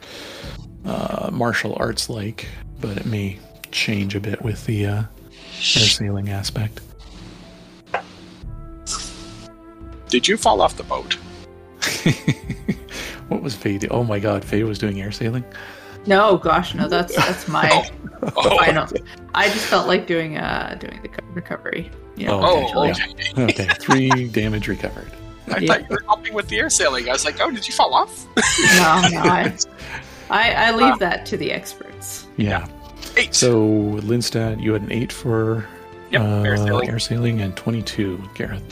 uh, martial arts like, but it may change a bit with the uh, air sailing aspect. Did you fall off the boat? what was Faye? do- Oh my God, Faye was doing air sailing. No, gosh, no. That's that's my Oh, final. I just felt like doing uh doing the recovery. Yeah. Oh, oh, okay. okay. Okay, three damage recovered. I Yeah. thought you were helping with the air sailing. I was like, oh, did you fall off? No, no. I, I, I leave that to the experts. Yeah. Eight. So Lindstadt, you had an eight for Yep, uh, air sailing. air sailing and 22, Garrent.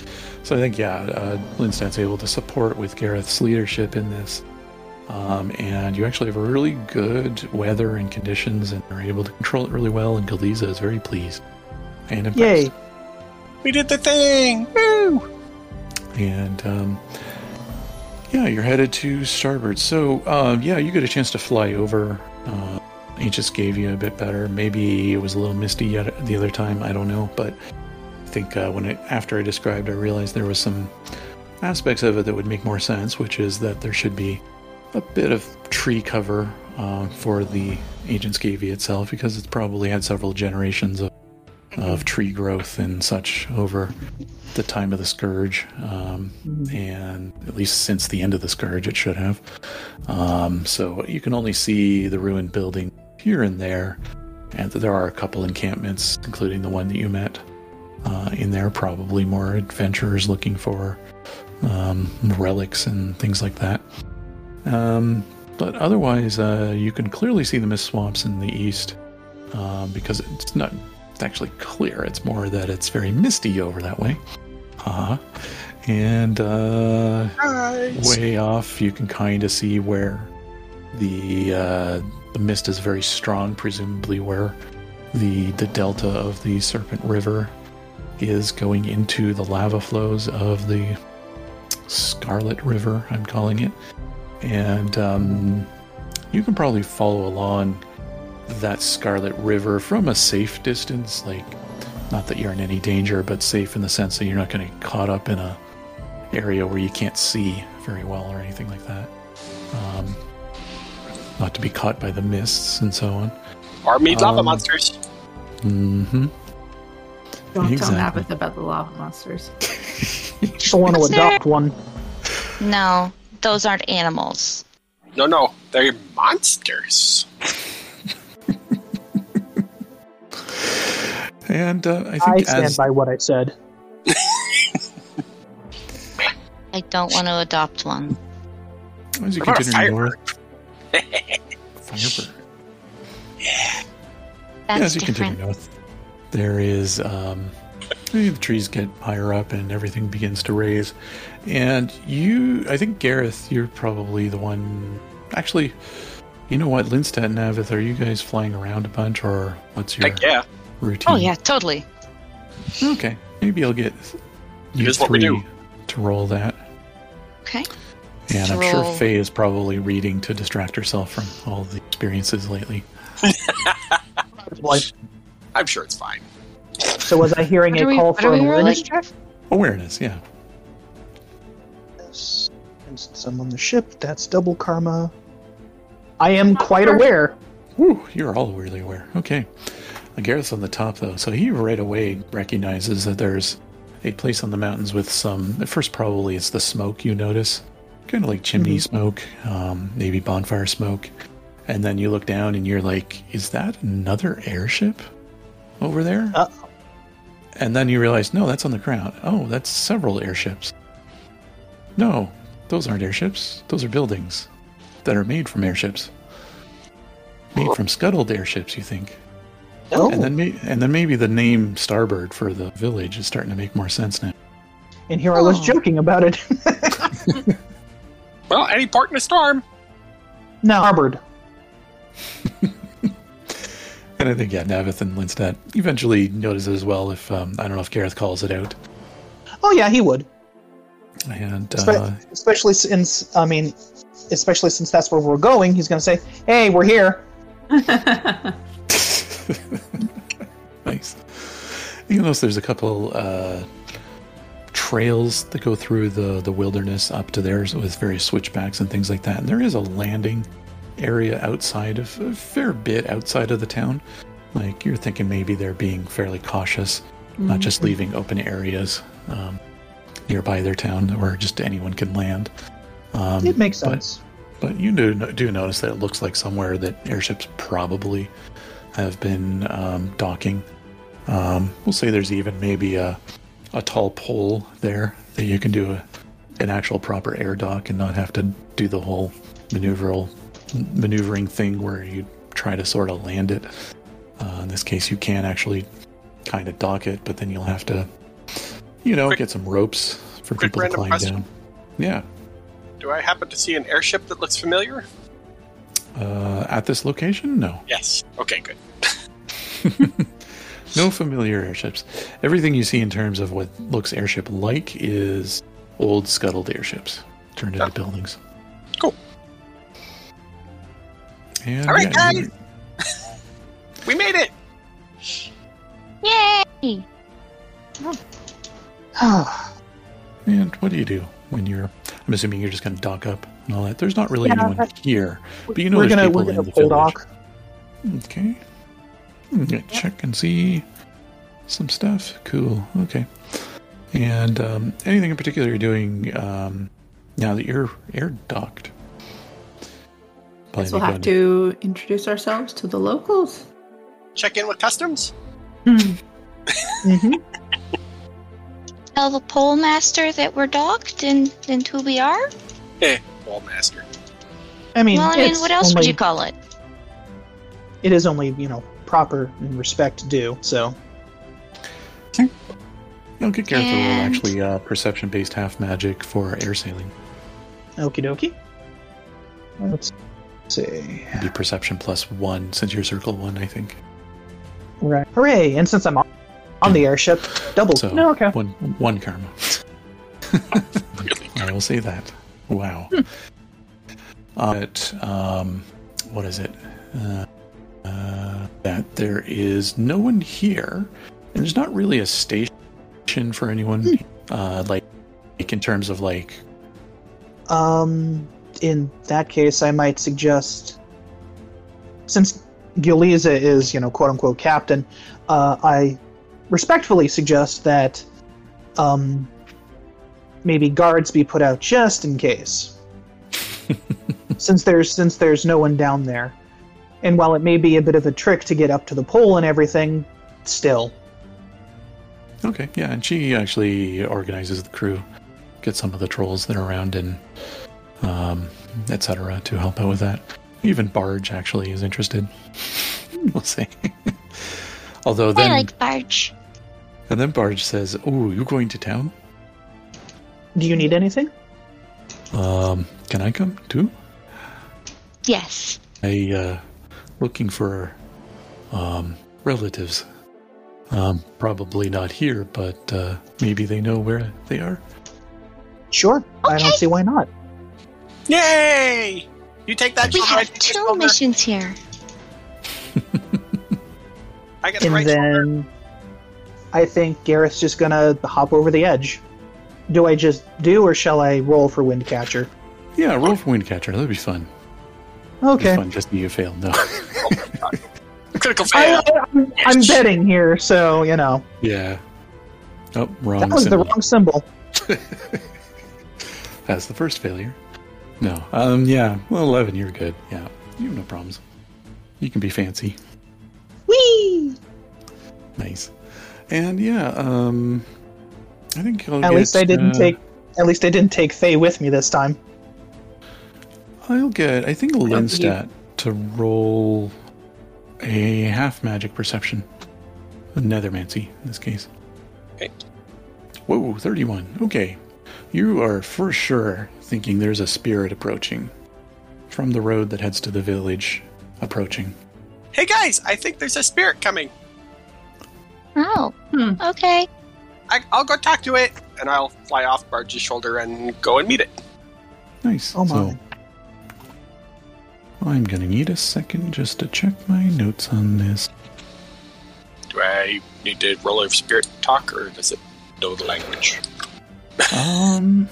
So I think, yeah, uh, Lindstadt's able to support with Garrent's leadership in this. Um, and you actually have really good weather and conditions and are able to control it really well. And Galiza is very pleased and impressed. Yay. we did the thing. Woo! And um, yeah, you're headed to starboard. So um, yeah, you get a chance to fly over. Uh, Aegis gave you a bit better. Maybe it was a little misty yet the other time. I don't know, but I think uh, when it after I described, I realized there was some aspects of it that would make more sense, which is that there should be a bit of tree cover uh, for the Agent Scavia itself, because it's probably had several generations of of tree growth and such over the time of the scourge, um, and at least since the end of the scourge, it should have. Um, so you can only see the ruined building here and there, and there are a couple encampments, including the one that you met uh, in there. Probably more adventurers looking for um, relics and things like that. Um, but otherwise, uh, you can clearly see the mist swamps in the east um, because it's not it's actually clear. It's more that it's very misty over that way. Uh-huh. And uh, Nice. way off, you can kind of see where the uh, the mist is very strong, presumably where the the delta of the Serpent River is going into the lava flows of the Scarlet River. I'm calling it, and um, you can probably follow along that Scarlet River from a safe distance, like not that you're in any danger, but safe in the sense that you're not going to get caught up in a area where you can't see very well or anything like that. Um, not to be caught by the mists and so on. Or meet lava Um, monsters. hmm Don't Exactly. tell Navith about the lava monsters. I want to adopt one. No, those aren't animals. No, no, they're monsters. And uh, I I stand as by what I said. I don't want to adopt one. as you What about continue north, firebird? Firebird. That's yeah, as you different. continue north, there is um, the trees get higher up and everything begins to raise. And you, I think Garrent, you're probably the one. Actually, you know what, Lindstadt and Navith, are you guys flying around a bunch, or what's your Heck yeah. routine? Oh yeah, totally. Okay, maybe I'll get you is what we three do. to roll that. Okay. And I'm sure roll. Faye is probably reading to distract herself from all the experiences lately. Like, I'm sure it's fine. So was I hearing What a we, call for are we rolling, awareness? Awareness, yeah. Yes. Instance, I'm on the ship. That's double karma. I am quite aware. Whew, you're all weirdly aware. Okay. Garrent's on the top, though, so he right away recognizes that there's a place on the mountains with some. At first, probably it's the smoke you notice. Kind of like chimney smoke, um, maybe bonfire smoke. And then you look down and you're like, is that another airship over there? Uh, And then you realize, no, that's on the ground. Oh, that's several airships. No, those aren't airships. Those are buildings that are made from airships. Made from scuttled airships, you think? oh, And then, may- and then maybe the name Starboard for the village is starting to make more sense now. and here I was Oh. joking about it. Well, any part in a storm. now, Harvard. And I think yeah, Navith and Lindstadt eventually notice it as well. If um, I don't know if Garrent calls it out, Oh yeah, he would. And Espe- uh, especially since I mean, especially since that's where we're going. He's going to say, "Hey, we're here." nice. You notice there's a couple uh, trails that go through the the wilderness up to there with various switchbacks and things like that. And there is a landing area outside of a fair bit outside of the town. Like you're thinking maybe they're being fairly cautious, not just leaving open areas um, nearby their town where just anyone can land. Um, It makes but- sense. but you do do notice that it looks like somewhere that airships probably have been um, docking. Um, we'll say there's even maybe a a tall pole there that you can do a, an actual proper air dock and not have to do the whole maneuveral maneuvering thing where you try to sort of land it. Uh, in this case, you can actually kind of dock it, but then you'll have to, you know, Quick- get some ropes for people to climb question. down. Yeah. Do I happen to see an airship that looks familiar? Uh, at this location, no. Yes. Okay, good. No familiar airships. Everything you see in terms of what looks airship like is old scuttled airships turned into Oh. buildings. Cool. And All right, yeah, guys. We made it. Yay! And what do you do when you're? I'm assuming you're just going to dock up and all that. There's not really Yeah, anyone here, but you know we're there's gonna people we're in gonna the pull village. dock. Okay. I'm gonna check and see some stuff. Cool. Okay. And um, anything in particular you're doing um, now that you're air docked? Guess we'll have to introduce ourselves to the locals. Check in with customs. hmm Tell the pole master that we're docked and, and who we are. Eh, pole Master. I mean, well, I mean, what else would you call it? It is only you know proper and respect due. So I'll get Garrent to roll And- actually uh, perception based half magic for air sailing. Okie dokie. Let's see. It'd be perception plus one since you're circle one, I think. Right. Hooray! And since I'm on, on the airship, double. So no, okay. one one karma. I will say that. Wow. But um, what is it? Uh, uh, that there is no one here, and there's not really a station for anyone. Uh, like, like in terms of like, Um, in that case, I might suggest, since Giliza is, you know, quote unquote captain, uh, I respectfully suggest that, um, maybe guards be put out just in case, since there's since there's no one down there, and while it may be a bit of a trick to get up to the pole and everything, still. okay, yeah, and she actually organizes the crew, gets some of the trolls that are around, and um, etc. to help out with that. Even Barge actually is interested. we'll see. Although then, I like Barge. and then Barge says, "Oh, you're going to town? Do you need anything? Um, can I come too? Yes. I uh, looking for um relatives. Um, probably not here, but uh, maybe they know where they are. Sure. I don't see why not. Yay! You take that. We have two missions here. I got the And right shoulder. then I think Garrent's just gonna hop over the edge. Do I just do, or shall I roll for Windcatcher? Yeah, roll for Windcatcher. That'd be fun. Okay. be fun just you fail. No. Critical I, fail. am I'm betting here, so you know yeah. Oh, wrong. that was symbol. the wrong symbol. That's the first failure. No. Um. Yeah. Well, eleven. You're good. Yeah. You have no problems. You can be fancy. Whee! Nice. And yeah. Um. I think I'll At get, least I didn't uh, take. At least I didn't take Faye with me this time. I'll get. I think you- Lindstadt to roll a half magic perception. A nethermancy in this case. Okay. Whoa, 31. Okay. You are for sure thinking there's a spirit approaching from the road that heads to the village. Approaching. Hey guys, I think there's a spirit coming. Oh. Hmm. Okay. I, I'll go talk to it, and I'll fly off Barge's shoulder and go and meet it. Nice. Oh my! So I'm gonna need a second just to check my notes on this. Do I need to roll a spirit talk, or does it know the language? Um.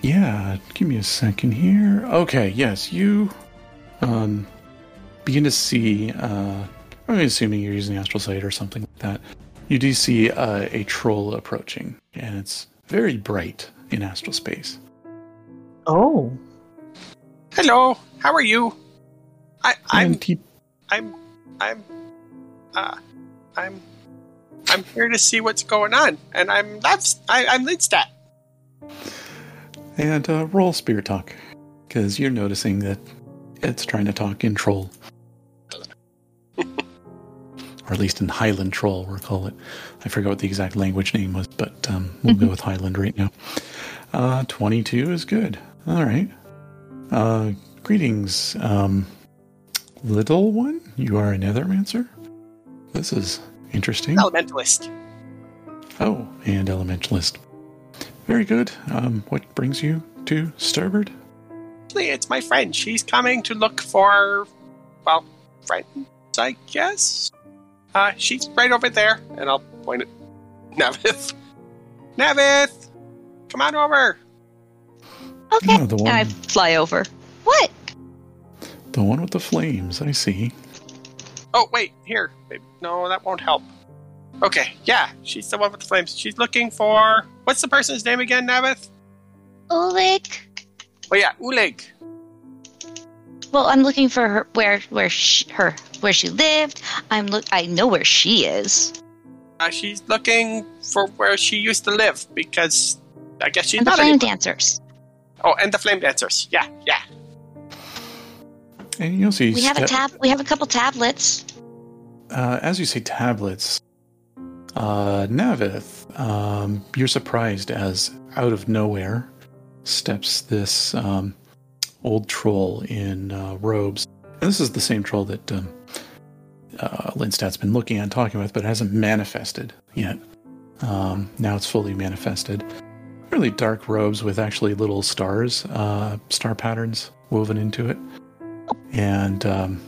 Yeah, give me a second here. Okay, yes, you um begin to see. Uh, I'm assuming you're using astral sight or something like that. You do see uh, a troll approaching, and it's very bright in astral space. Oh, Hello, how are you? I, I'm, And he, I'm, I'm, uh, I'm, I'm here to see what's going on, and I'm that's I, I'm Lindstadt. and uh, roll spirit talk because you're noticing that it's trying to talk in troll, or at least in Highland troll. We'll call it. I forgot what the exact language name was, but um, we'll go with Highland right now. Uh, Twenty-two is good. All right. Uh, greetings, um, little one. You are a nethermancer. This is interesting. Elementalist. Oh, and elementalist. Very good. Um, what brings you to Starboard? It's my friend. She's coming to look for, well, friends, I guess. Uh, she's right over there, and I'll point at Navith. Navith, come on over. Okay. Oh, the one- And I fly over. What? The one with the flames. I see. Oh, wait, here. No, that won't help. Okay, yeah, she's the one with the flames. She's looking for. What's the person's name again, Navith? Oleg. Oh, yeah, Uleg. Well, I'm looking for her where where she, her where she lived. I'm look. I know where she is. Uh, she's looking for where she used to live because I guess she's and the not flame anymore. dancers. Oh, and the flame dancers. Yeah, yeah. And you'll see. We have a tab. We have a couple tablets. uh, as you say tablets, Uh, Navith, um, you're surprised as out of nowhere steps this um, old troll in uh, robes. And this is the same troll that um, uh, Lindstadt's been looking at and talking with, but hasn't manifested yet. Um, now it's fully manifested. Really dark robes with actually little stars, uh, star patterns woven into it. And um,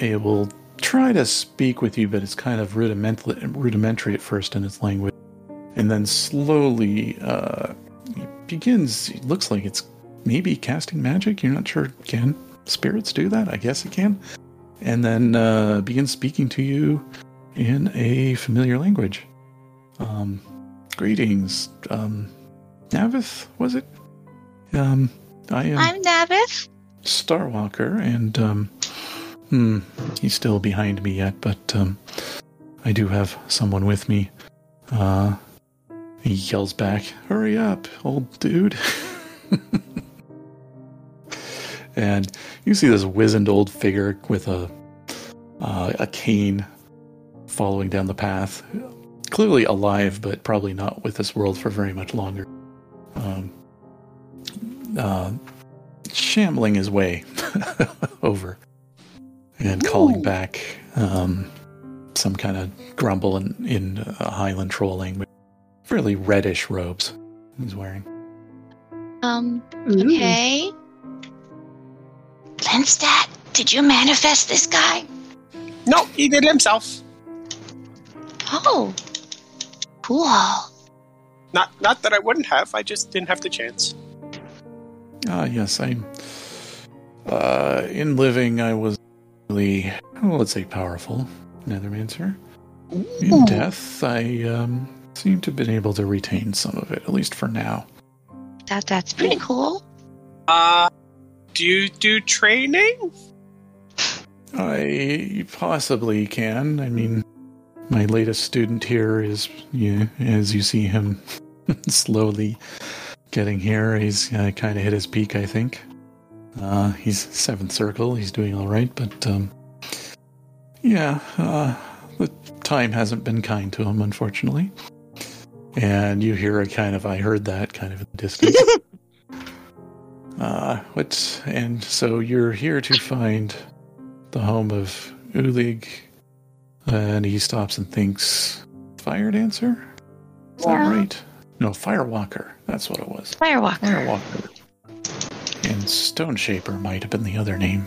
it will try to speak with you, but it's kind of rudimentary, rudimentary at first in its language. And then slowly uh, it begins, it looks like it's maybe casting magic. You're not sure. Can spirits do that? I guess it can. And then uh, begins speaking to you in a familiar language. Um, greetings, um, Navith, was it? Um, I am I'm Navith. Starwalker, and um, hmm, he's still behind me yet, but um, I do have someone with me. Uh, he yells back, "Hurry up, old dude!" and you see this wizened old figure with a uh, a cane following down the path, clearly alive, but probably not with this world for very much longer. Um, uh, shambling his way over and calling Ooh. back um, some kind of grumble in, in uh, Highland troll language. Fairly reddish robes he's wearing. Um, Ooh. Okay. Lindstadt, did you manifest this guy? No, he did himself. Oh, cool. Not not that I wouldn't have. I just didn't have the chance. Ah, yes, I'm. Uh, in living, I was really, well, let's say, powerful. Nethermancer. In death, I um, seem to have been able to retain some of it, at least for now. That that's pretty cool. Uh, do you do training? I possibly can. I mean, my latest student here is, yeah, as you see him slowly getting here, he's uh, kind of hit his peak, I think. Uh, he's seventh circle. He's doing all right, but um, yeah, uh, the time hasn't been kind to him, unfortunately. And you hear a kind of, I heard that kind of in the distance. uh, what? And so you're here to find the home of Ulig, and he stops and thinks, Fire Dancer? Is that right? No, Firewalker. That's what it was. Firewalker. Firewalker. And Stone Shaper might have been the other name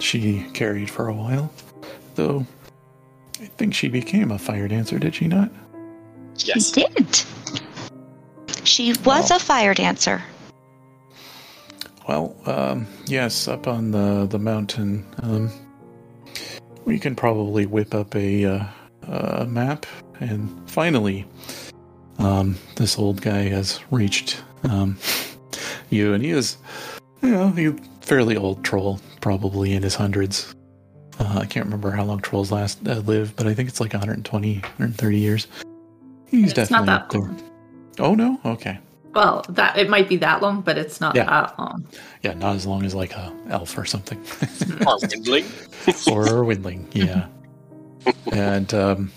she carried for a while. Though, I think she became a fire dancer, did she not? Yes. She did. She was Oh. a fire dancer. Well, um, yes, up on the, the mountain. Um, we can probably whip up a, uh, a map. And finally, um, this old guy has reached um, you, and he is, you know, he fairly old troll, probably in his hundreds. Uh, I can't remember how long trolls last uh, live, but I think it's like 120, 130 years. He's It's not definitely that up there. Oh no, okay. Well, that it might be that long, but it's not Yeah. that long. Yeah, not as long as like a elf or something. Or Windling. or Windling, yeah. and um,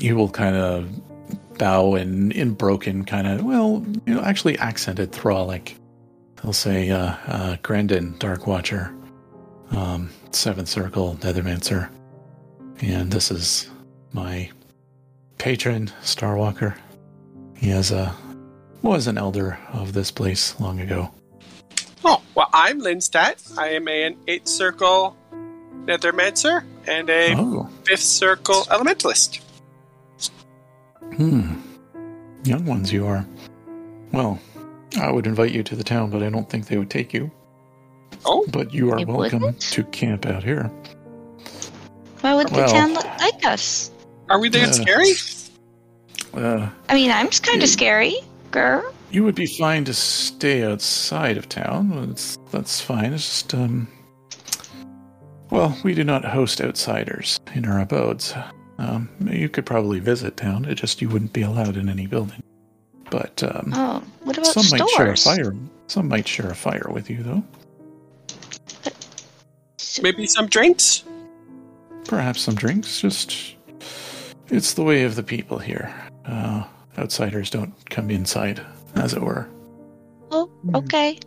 you will kind of bow in in broken kind of well, you know, actually accented Throalic. They'll say, uh, uh, Grandin, Dark Watcher, um, Seventh Circle, Nethermancer, and this is my patron, Starwalker. He has a was an elder of this place long ago. Oh, well, I'm Lindstadt. I am an eighth circle Nethermancer and a Oh, fifth circle elementalist. Hmm. Young ones you are. Well, I would invite you to the town, but I don't think they would take you. Oh, But you are They welcome wouldn't? to camp out here. Why would Well- the town look like us? are we that Yeah. scary? Uh, I mean, I'm kind Yeah. of scary, girl. you would be fine to stay outside of town. It's, that's fine. It's just, um. Well, we do not host outsiders in our abodes. Um, you could probably visit town. It just you wouldn't be allowed in any building. But um, Oh, what about some might share a fire. Some might share a fire with you, though. So- Maybe some drinks? perhaps some drinks. Just It's the way of the people here. Uh, outsiders don't come inside, as it were. Oh, Hmm. okay.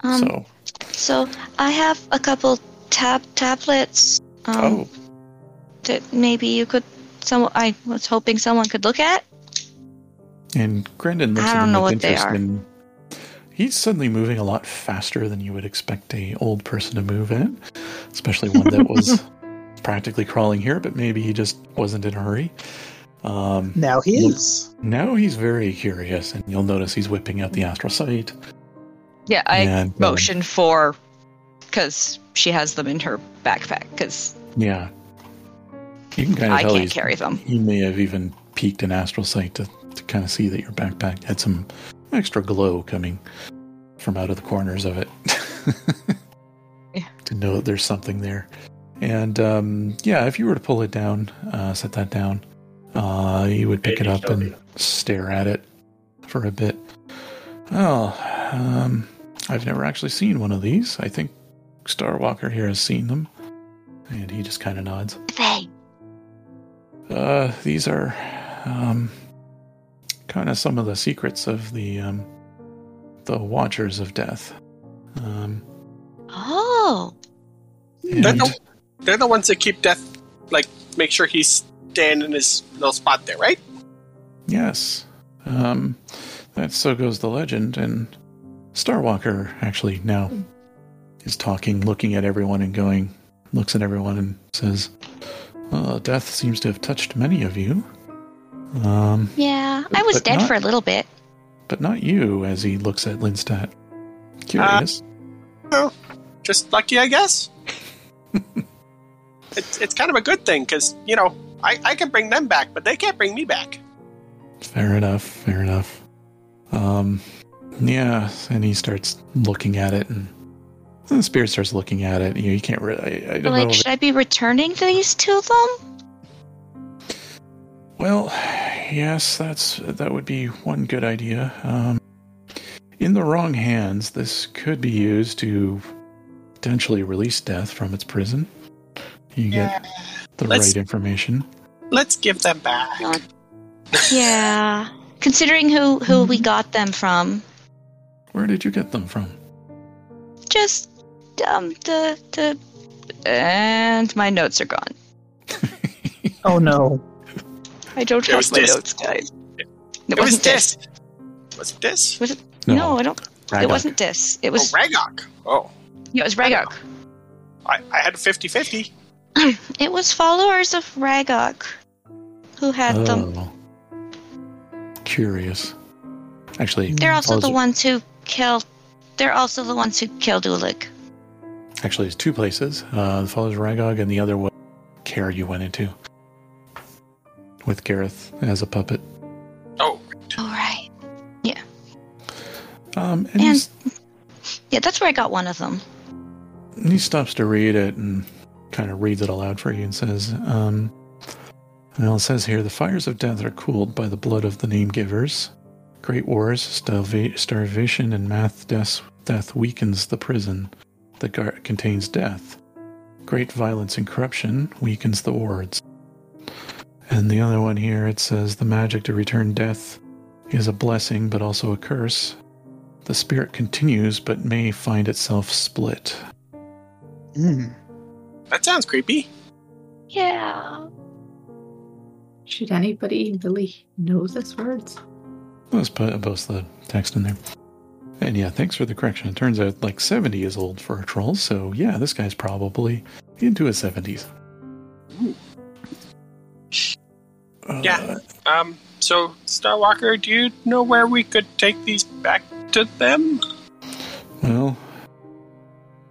Um, so, so I have a couple tab tablets. Um, oh, that maybe you could. Some I was hoping someone could look at. and Grendon looks I don't him know with what they interest are. and he's suddenly moving a lot faster than you would expect a old person to move at, especially one that was practically crawling here, but maybe he just wasn't in a hurry. Um, Now he is. now he's very curious, and you'll notice he's whipping out the astral sight. Yeah, I and, um, motion for because she has them in her backpack because Yeah. You can kind of I tell can't he's, carry them. he may have even peeked an astral sight to, to kind of see that your backpack had some extra glow coming from out of the corners of it. Yeah. To know that there's something there. And um, yeah, if you were to pull it down, uh, set that down, uh, you would pick it up and stare at it for a bit. Oh, um, I've never actually seen one of these. I think Starwalker here has seen them. And he just kind of nods. They. Uh, these are um, kind of some of the secrets of the um, the Watchers of Death. Um, Oh, and- They're the, ones that keep death, like, make sure he's staying in his little spot there, right? yes, um, that so goes the legend. And Starwalker actually now is talking, looking at everyone and going, looks at everyone and says, uh, "Death seems to have touched many of you." Um, yeah. I was dead not- for a little bit. but not you, as he looks at Lindstadt. Curious. Just lucky, I guess. it's, it's kind of a good thing because, you know, I, I can bring them back, but they can't bring me back. Fair enough. Fair enough. Um, yeah, and he starts looking at it, and the spirit starts looking at it. You, know, you can't really. I, I don't Like, know. should I be returning these to them? Well, yes, that's that would be one good idea. Um, in the wrong hands, this could be used to potentially release death from its prison. You get the let's- right information. Let's give them back. Yeah. Considering who who we got them from, Where did you get them from? just um the the and my notes are gone. Oh no. I don't It have my this. notes, guys. It, It was wasn't this. this. Was it this? Was it? No, I don't. Ragok. It wasn't this. It was. oh, Ragok. Oh, yeah, it was Ragok. I, I had a 50 50. It was followers of Ragok who had them. Oh. Curious. Actually, They're also the follows- ones who killed. They're also the ones who killed Ulik. Actually, it's two places. Uh, the follows Ragog, and the other one, Care you went into with Gareth as a puppet. Oh, All right. Um, and And- Yeah, that's where I got one of them. he stops to read it and kind of reads it aloud for you and says, um, "Well, it says here the fires of death are cooled by the blood of the name givers. Great wars, starva- starvation, and math death, death weakens the prison that gar- contains death. Great violence and corruption weakens the wards. And the other one here, it says the magic to return death is a blessing, but also a curse. The spirit continues, but may find itself split. Mm. That sounds creepy. Yeah. Should anybody really know this words? Let's put both the text in there. And yeah, thanks for the correction. It turns out like 70 is old for a troll, so yeah, this guy's probably into his 70s. Uh, Yeah. Um, so, Starwalker, do you know where we could take these back to them? Well,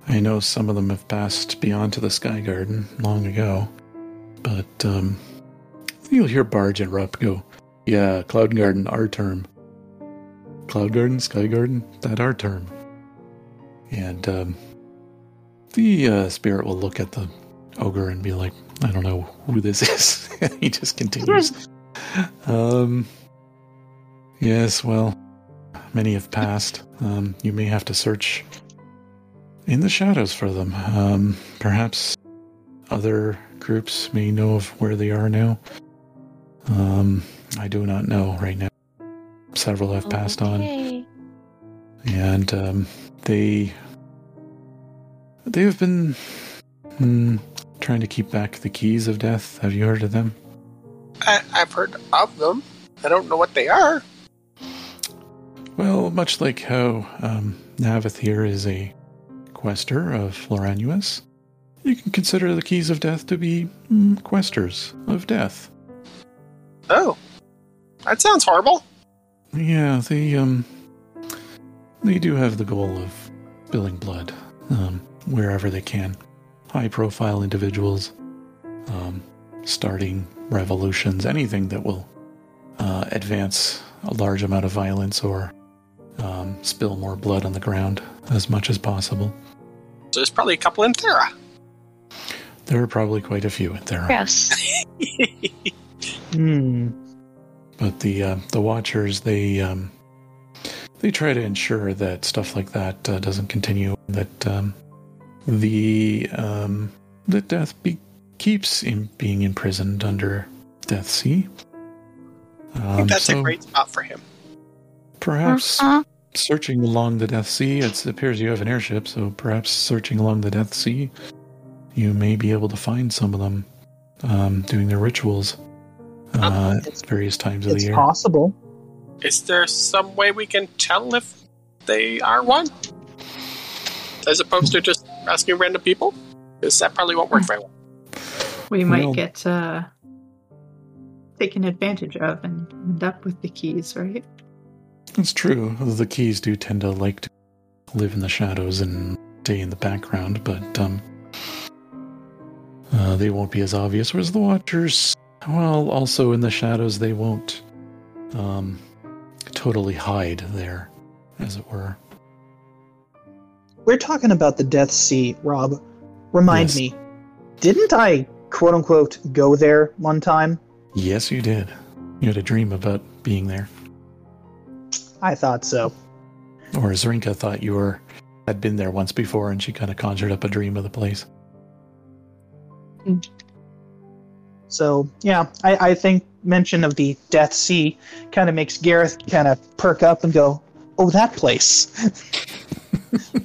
I know some of them have passed beyond to the Sky Garden long ago, but um, you'll hear Barge and Rupp go, "Yeah, Cloud Garden, our term. Cloud Garden, Sky Garden, that our term." And um, the uh, spirit will look at the ogre and be like, "I don't know who this is." he just continues. um, yes, well, many have passed. Um, you may have to search in the shadows for them. Um, perhaps other groups may know of where they are now. Um, I do not know right now. Several have passed on, and um, they they have been hmm, trying to keep back the keys of death. Have you heard of them? I, I've heard of them. I don't know what they are. Well, much like how um, Navith here is a quester of Floranuus, you can consider the keys of death to be mm, questers of death. Oh, that sounds horrible. Yeah, they um, they do have the goal of spilling blood um, wherever they can. High-profile individuals, um, starting revolutions, anything that will uh, advance a large amount of violence or um, spill more blood on the ground as much as possible. So there's probably a couple in Thera. There are probably quite a few in there, Yes. Hmm. but the uh, the Watchers they um, they try to ensure that stuff like that uh, doesn't continue. That um, the um, that death be- keeps in being imprisoned under Death Sea. I Um, think that's so a great spot for him. perhaps Uh-huh. Searching along the Death Sea. It appears you have an airship, so perhaps searching along the Death Sea, you may be able to find some of them um, doing their rituals uh, It's- at various times of the year. It's possible. Is there some way we can tell if they are one? As opposed to just asking random people? Because that probably won't work very well. We might Well- get uh, taken advantage of and end up with the keys, right? It's true. The keys do tend to like to live in the shadows and stay in the background, but um, uh, they won't be as obvious. Whereas the Watchers, well, also in the shadows, they won't um, totally hide there, as it were. We're talking about the Death Sea, Rob. Remind Yes. me, didn't I quote unquote go there one time? Yes, you did. You had a dream about being there. I thought so. Or Zrinka thought you were had been there once before, and she kind of conjured up a dream of the place. So yeah, I, I think mention of the Death Sea kind of makes Gareth kind of perk up and go, "Oh, that place."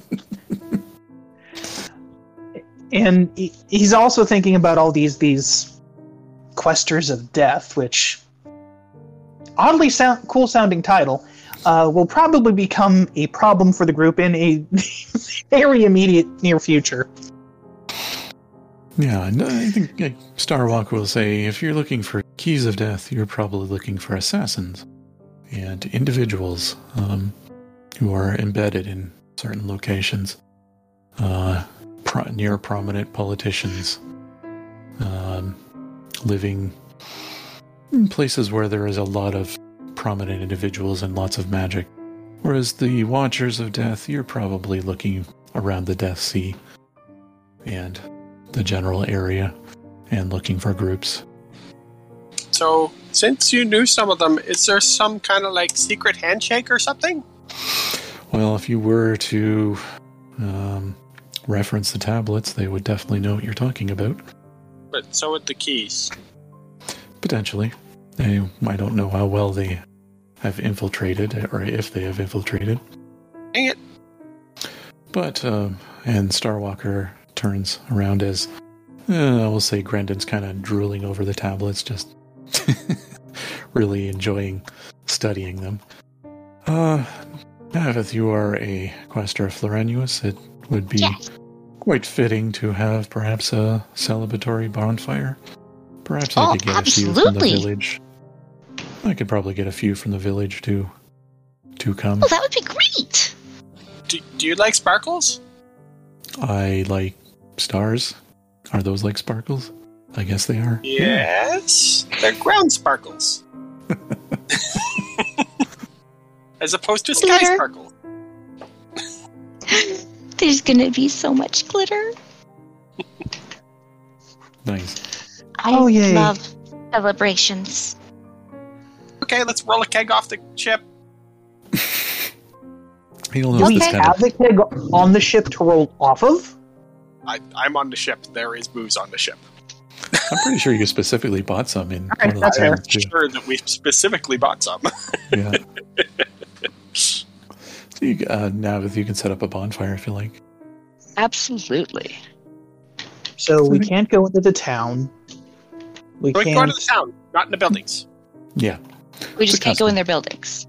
and he, he's also thinking about all these these questers of death, which oddly sound cool sounding title. Uh, will probably become a problem for the group in a very immediate near future. Yeah, I think like, Starwalk will say if you're looking for keys of death, you're probably looking for assassins and individuals um, who are embedded in certain locations, uh, pro- near prominent politicians, um, living in places where there is a lot of prominent individuals and lots of magic. Whereas the Watchers of Death, you're probably looking around the Death Sea and the general area and looking for groups. So, since you knew some of them, is there some kind of like secret handshake or something? Well, if you were to um, reference the tablets, they would definitely know what you're talking about. But so would the keys. Potentially. They, I don't know how well they have infiltrated, or if they have infiltrated. Dang it. But, um, and Starwalker turns around as, uh, we'll say Grendon's kind of drooling over the tablets, just really enjoying studying them. Uh, Navith, you are a quester of Floranuus. It would be Yes. quite fitting to have perhaps a celebratory bonfire. Perhaps I Oh, could get a few from the absolutely. village. I could probably get a few from the village to to come. Oh, that would be great. Do, do you like sparkles? I like stars. Are those like sparkles? I guess they are. Yes. They're ground sparkles. As opposed to sky Glitter. sparkle. There's gonna be so much glitter. Nice. I Oh, yay. love celebrations. Okay, let's roll a keg off the ship. You'll Do we this kind have of the keg on the ship to roll off of? I, I'm on the ship. There is booze on the ship. I'm pretty sure you specifically bought some in All right, one of the fair. towns, too. Sure that we specifically bought some. Yeah. so you, uh, now if you can set up a bonfire if you like. Absolutely. So we can't go into the town. We we can go can't. the town, not in the buildings. Yeah. We just can't go in their buildings.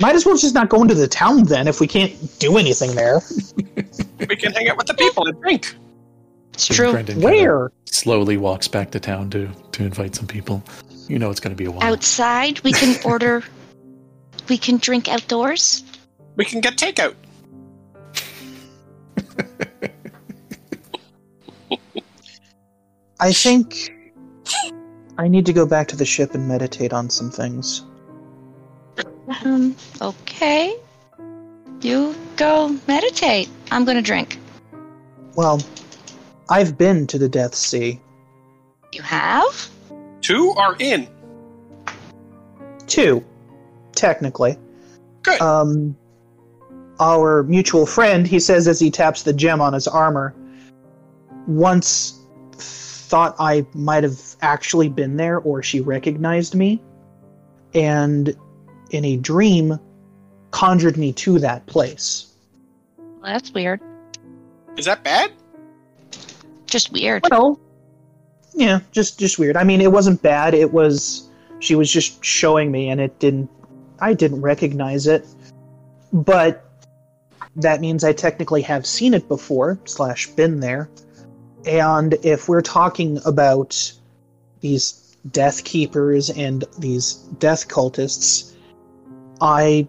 Might as well just not go into the town then if we can't do anything there. We can hang out with the people and drink. It's So true. Brendan Where? Slowly walks back to town to to invite some people. You know it's going to be a while. Outside, we can order. We can drink outdoors. We can get takeout. I think I need to go back to the ship and meditate on some things. Um. Okay. You go meditate. I'm gonna drink. Well, I've been to the Death Sea. You have? Two are in. Two, technically. Good. Um, our mutual friend, he says as he taps the gem on his armor, once thought I might have actually been there or she recognized me, and in a dream conjured me to that place. Well, that's weird. Is that bad? Just weird. Well, yeah, just just weird. I mean, it wasn't bad. It was she was just showing me, and it didn't. I didn't recognize it, but that means I technically have seen it before slash been there. And if we're talking about these death keepers and these death cultists, I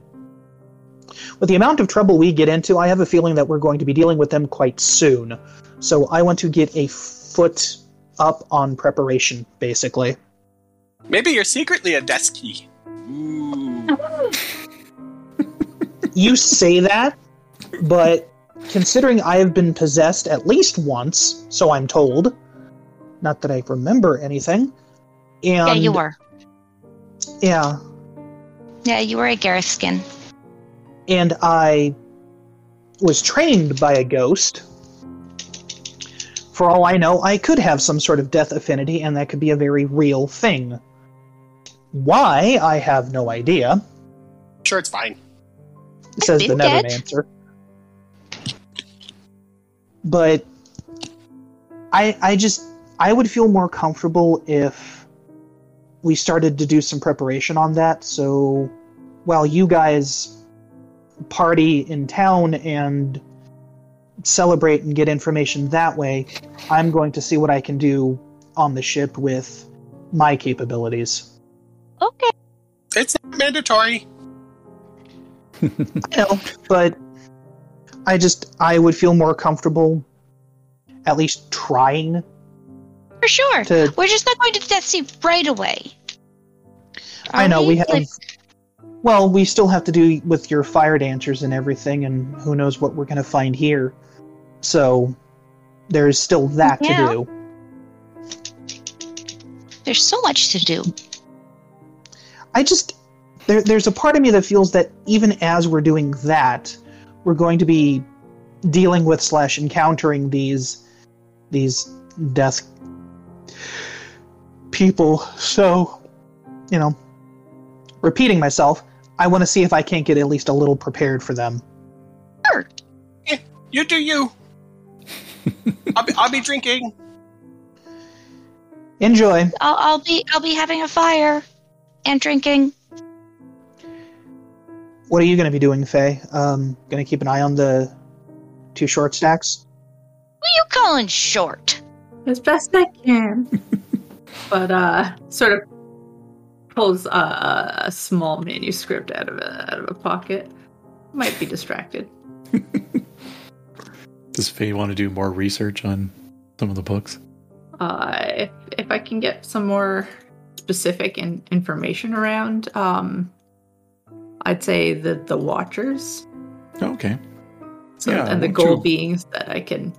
with the amount of trouble we get into, I have a feeling that we're going to be dealing with them quite soon. So I want to get a foot up on preparation, basically. Maybe you're secretly a desk key. Ooh. You say that, but considering I have been possessed at least once, so I'm told, not that I remember anything. And yeah, you were. Yeah, Yeah, you were a Gareth skin. and I was trained by a ghost. For all I know, I could have some sort of death affinity, and that could be a very real thing. Why, I have no idea, Sure, it's fine. says the been dead. Nethermancer. But I I just I would feel more comfortable if we started to do some preparation on that. So while you guys party in town and celebrate and get information that way, I'm going to see what I can do on the ship with my capabilities. Okay. It's not mandatory. I know, but I just I would feel more comfortable at least trying For sure. to We're just not going to Death Sea right away. I know we have Like, well, we still have to do with your fire dancers and everything and who knows what we're going to find here. So there's still that Yeah. to do. there's so much to do. I just there there's a part of me that feels that even as we're doing that, we're going to be dealing with slash encountering these these death people. So, you know, repeating myself, I want to see if I can't get at least a little prepared for them. Sure. You do you. I'll be, I'll be drinking. Enjoy. I'll, I'll be I'll be having a fire and drinking. What are you going to be doing, Faye? Um, going to keep an eye on the two short stacks. What are you calling short? as best I can. but uh, sort of pulls a, a small manuscript out of a, out of a pocket. Might be distracted. Does Faye want to do more research on some of the books? Uh, if if I can get some more specific in, information around, um, I'd say the the Watchers. Okay. So, Yeah, and the why goal you- beings that I can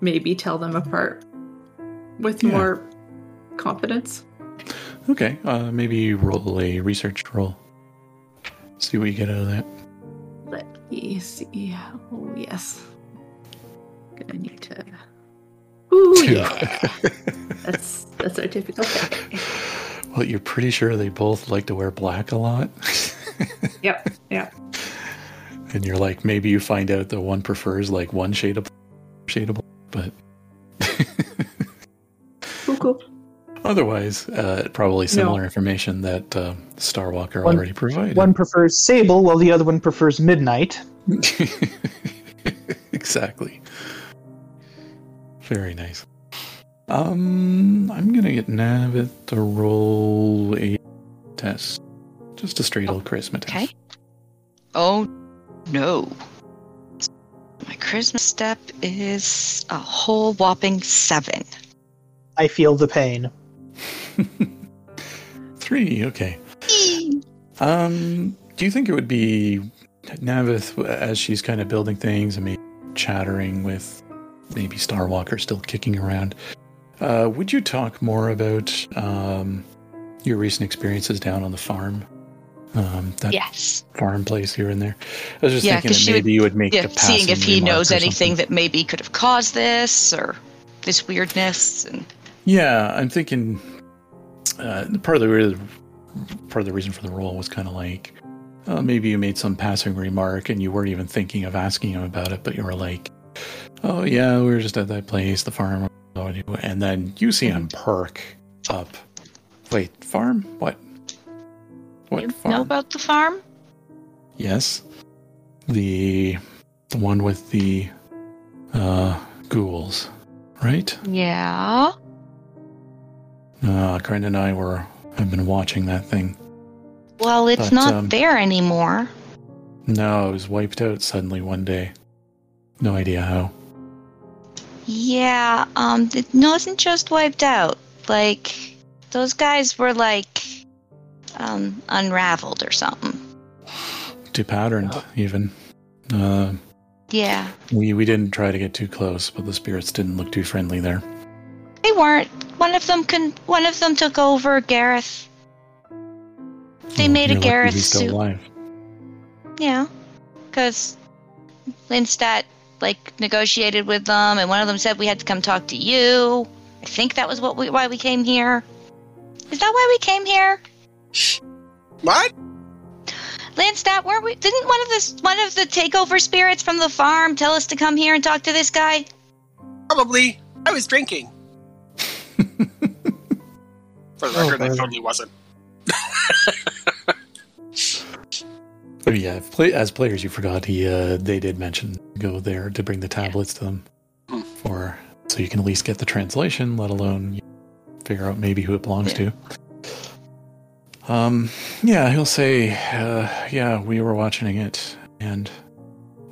maybe tell them apart with Yeah. more confidence. Okay. Uh, maybe roll a research roll. See what you get out of that. Let me see. Oh yes. Gonna need to. Ooh yeah, that's that's our typical. Well, you're pretty sure they both like to wear black a lot. Yep, yep. and you're like, maybe you find out that one prefers like one shade of shade of but Cool, cool. Otherwise, uh, probably similar information that uh, Starwalker One- already provided. One prefers sable, while the other one prefers midnight. exactly. Very nice. Um, I'm gonna get Navith to roll a test, just a straight old charisma test. Okay. Oh no. My charisma step is a whole whopping seven. I feel the pain. Three. Okay. Um, do you think it would be Navith as she's kind of building things and maybe chattering with maybe Starwalker still kicking around? Uh, would you talk more about um, your recent experiences down on the farm? Um, that Yes. farm place here and there. I was just Yeah, thinking that she would- maybe you would make Yeah, seeing if he knows anything that maybe could have caused this or this weirdness and Yeah, I'm thinking uh, part of the part of the reason for the role was kind of like uh, maybe you made some passing remark and you weren't even thinking of asking him about it, but you were like, "Oh yeah, we were just at that place, the farm," and then you see him perk up. Wait, farm? What? What you farm? know about the farm? Yes, the the one with the uh, ghouls, right? Yeah. Uh, Grant and I were have been watching that thing. Well, it's But, not um, there anymore. No, it was wiped out suddenly one day. No idea how. Yeah, um, it wasn't just wiped out. Like, those guys were like, um, unraveled or something. Depatterned, even. Uh, Yeah. we we didn't try to get too close, but the spirits didn't look too friendly there. They weren't. One of them con- one of them took over Gareth. They Oh, made a Gareth he's still suit. alive. Yeah. Because Lindstadt, like, negotiated with them, and one of them said we had to come talk to you. I think that was what we, why we came here. Is that why we came here? What? Lindstadt, weren't we? Didn't one of the one of the takeover spirits from the farm tell us to come here and talk to this guy? Probably. I was drinking. For the Oh, record, I brother. totally wasn't. Oh yeah, if play, as players, you forgot he uh, they did mention go there to bring the tablets to them Hmm. for so you can at least get the translation, let alone figure out maybe who it belongs to. Um, yeah, he'll say, uh, yeah, we were watching it, and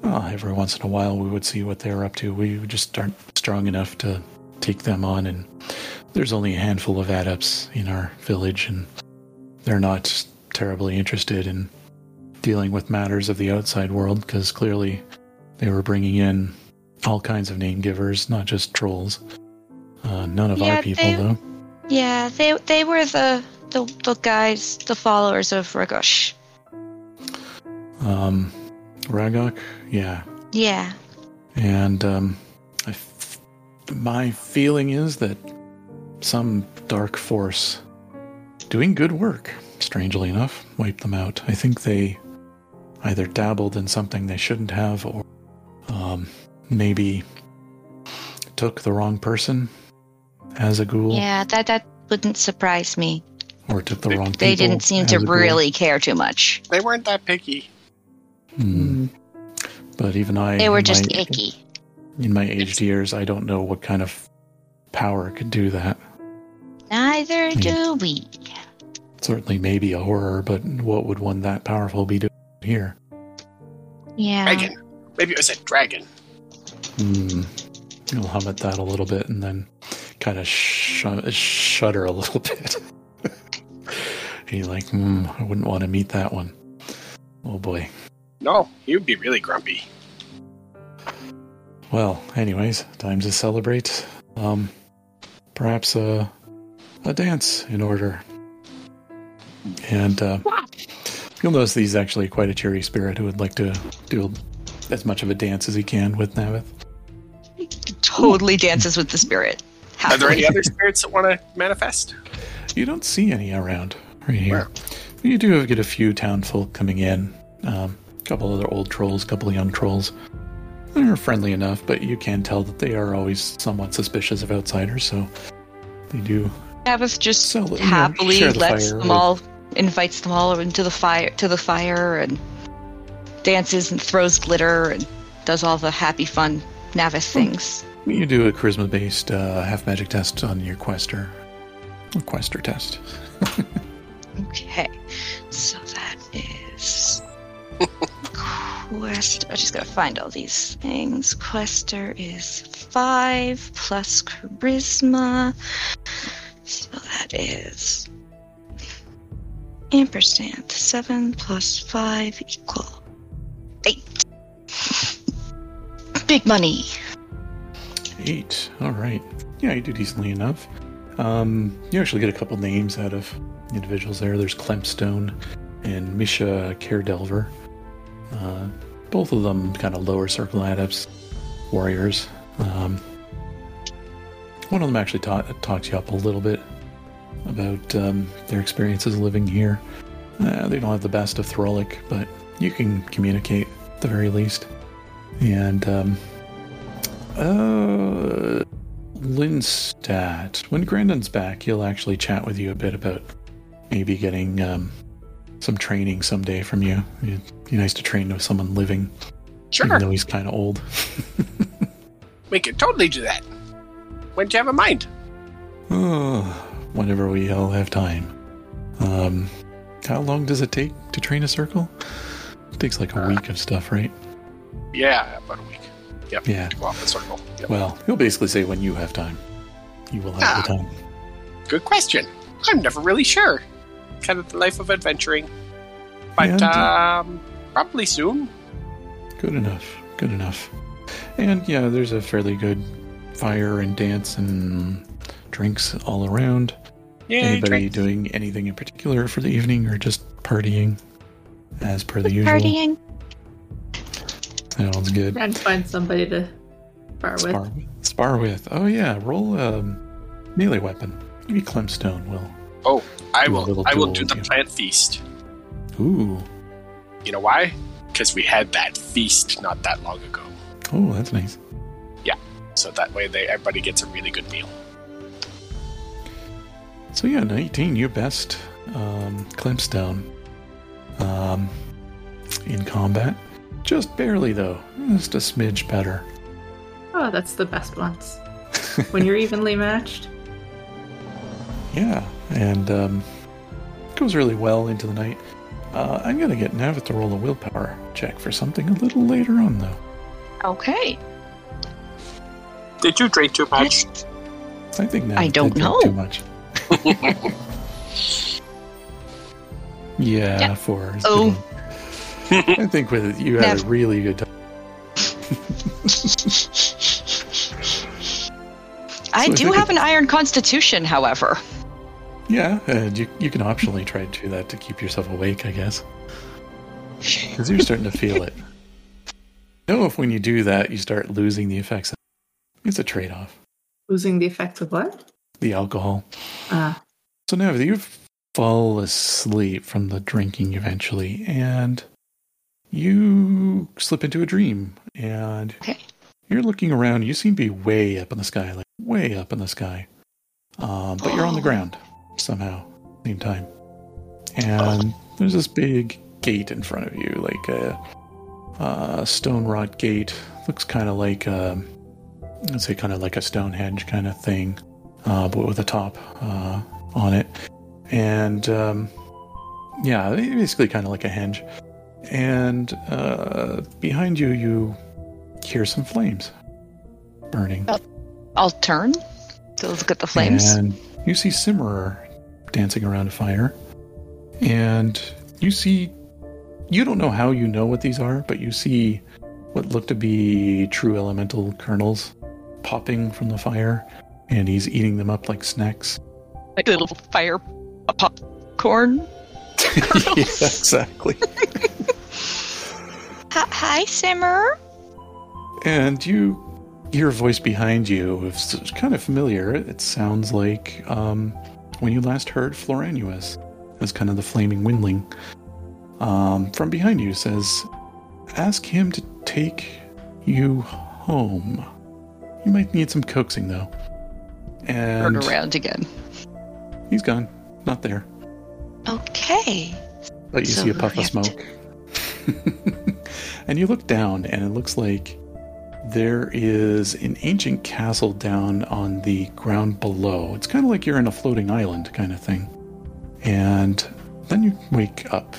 well, every once in a while we would see what they were up to. We just aren't strong enough to take them on, and there's only a handful of adepts in our village, and they're not terribly interested in dealing with matters of the outside world because clearly they were bringing in all kinds of name givers, not just trolls. Uh, none of Yeah, our people, they- though. Yeah, they they were the the, the guys, the followers of Ragush. Um, Ragok, yeah. Yeah. And um, I f- my feeling is that some dark force doing good work, strangely enough, wiped them out. I think they either dabbled in something they shouldn't have or um, maybe took the wrong person as a ghoul Yeah, that that wouldn't surprise me. or took the They- wrong They didn't seem to a ghoul. really care too much. They weren't that picky. Hmm. But even I, They were just my- icky. in my aged years, I don't know what kind of power could do that. Neither do we. Certainly, maybe a horror, but what would one that powerful be doing here? Yeah. Dragon. Maybe it was a dragon. Hmm. I'll hum at that a little bit and then kind of sh- shudder a little bit. He's like, hmm, I wouldn't want to meet that one. Oh boy. No, he would be really grumpy. Well, anyways, time to celebrate. Um, perhaps a a dance in order. And uh, you'll notice he's actually quite a cheery spirit who would like to do as much of a dance as he can with Navith. totally dances with the spirit. Are there any other spirits that want to manifest? You don't see any around right here. Where? You do get a few town folk coming in. Um, a couple other old trolls, a couple of young trolls. They're friendly enough, but you can tell that they are always somewhat suspicious of outsiders, so they do. Navith just So, you know, happily the lets them all, invites them all into the fire to the fire, and dances and throws glitter and does all the happy, fun Navis things. You do a charisma based uh, half magic test on your quester. A quester test. Okay, so that is quest. I just gotta find all these things. Quester is five plus charisma, so that is ampersand seven plus five equal eight. Big money. Eight. All right. Yeah, you do decently enough. Um, you actually get a couple names out of individuals there. There's Clempstone and Misha Caredelver. Uh, both of them kind of lower circle adepts, warriors. Um, one of them actually ta- talks you up a little bit about um, their experiences living here. Uh, they don't have the best of Throalic, but you can communicate at the very least. And um, uh, Lindstadt. When Grandon's back, he'll actually chat with you a bit about maybe getting um, some training someday from you. It'd be nice to train with someone living, Sure. even though he's kind of old. We could totally do that. When do you have in mind? Oh, whenever we all have time. Um, how long does it take to train a circle? It takes like a Uh, week of stuff, right? Yeah, about a week. Yep. Yeah. To go off the circle. Yep. Well, he'll basically say when you have time. You will have Ah. the time. Good question. I'm never really sure. Kind of the life of adventuring. But um, probably soon. Good enough. Good enough. And yeah, there's a fairly good fire and dance and drinks all around. Yay, Anybody drinks. doing anything in particular for the evening or just partying as per the usual? Partying. Sounds good. Trying to find somebody to bar with. Spar with. Spar with. Oh yeah, roll um, melee weapon. Maybe Clemstone will. Oh, I will. I will do the with you. plant feast. Ooh. You know why? Because we had that feast not that long ago. Oh, that's nice. So that way, they everybody gets a really good meal. So yeah, 19, your best um, Clemstone um, in combat. Just barely though, just a smidge better. Oh, that's the best ones. when you're evenly matched. Yeah, and um, goes really well into the night. Uh, I'm gonna get Navith to roll a willpower check for something a little later on though. Okay. Did you drink too much? I think Navith I don't know. too much. yeah, Yeah. four. Oh. good. I think with it, you had a really good time. I So I do think have an iron constitution, however. Yeah, and you you can optionally try to do that to keep yourself awake, I guess, because you're starting to feel it. Know if when you do that, you start losing the effects. Of it's a trade-off. Losing the effects of what? The alcohol. Uh, So now you fall asleep from the drinking eventually, and you slip into a dream, and Okay. you're looking around. You seem to be way up in the sky, like way up in the sky, um, but you're on the ground somehow, same time. And there's this big gate in front of you, like a, a stone wrought gate. Looks kind of like, um let's say, kind of like a Stonehenge kind of thing, uh, but with a top uh, on it. And um, yeah, basically kind of like a henge. And uh, behind you, you hear some flames burning. Oh. I'll turn to look at the flames. And you see Simmerer dancing around a fire. And you see, you don't know how you know what these are, but you see what look to be true elemental kernels popping from the fire. And he's eating them up like snacks. Like a little fire popcorn. yeah, exactly. Hi, hi, Simmer. And you hear a voice behind you. It's kind of familiar. It sounds like um, when you last heard Floranuus as kind of the flaming windling. Um, from behind you says, Ask him to take you home. You might need some coaxing, though. Turn And around again. he's gone. Not there. Okay. But you So see a puff of to- smoke. and you look down, and it looks like there is an ancient castle down on the ground below. It's kind of like you're in a floating island kind of thing. And then you wake up.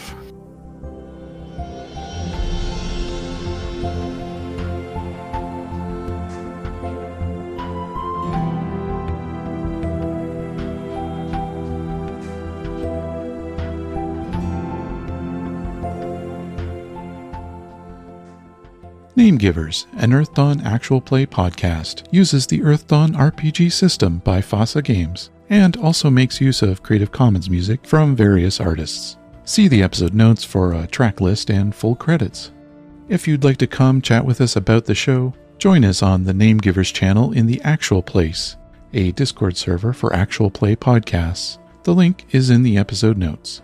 Namegivers, an Earthdawn actual play podcast, uses the Earthdawn RPG system by FASA Games and also makes use of Creative Commons music from various artists. See the episode notes for a track list and full credits. If you'd like to come chat with us about the show, join us on the Namegivers channel in the Actual Playce, a Discord server for actual play podcasts. The link is in the episode notes.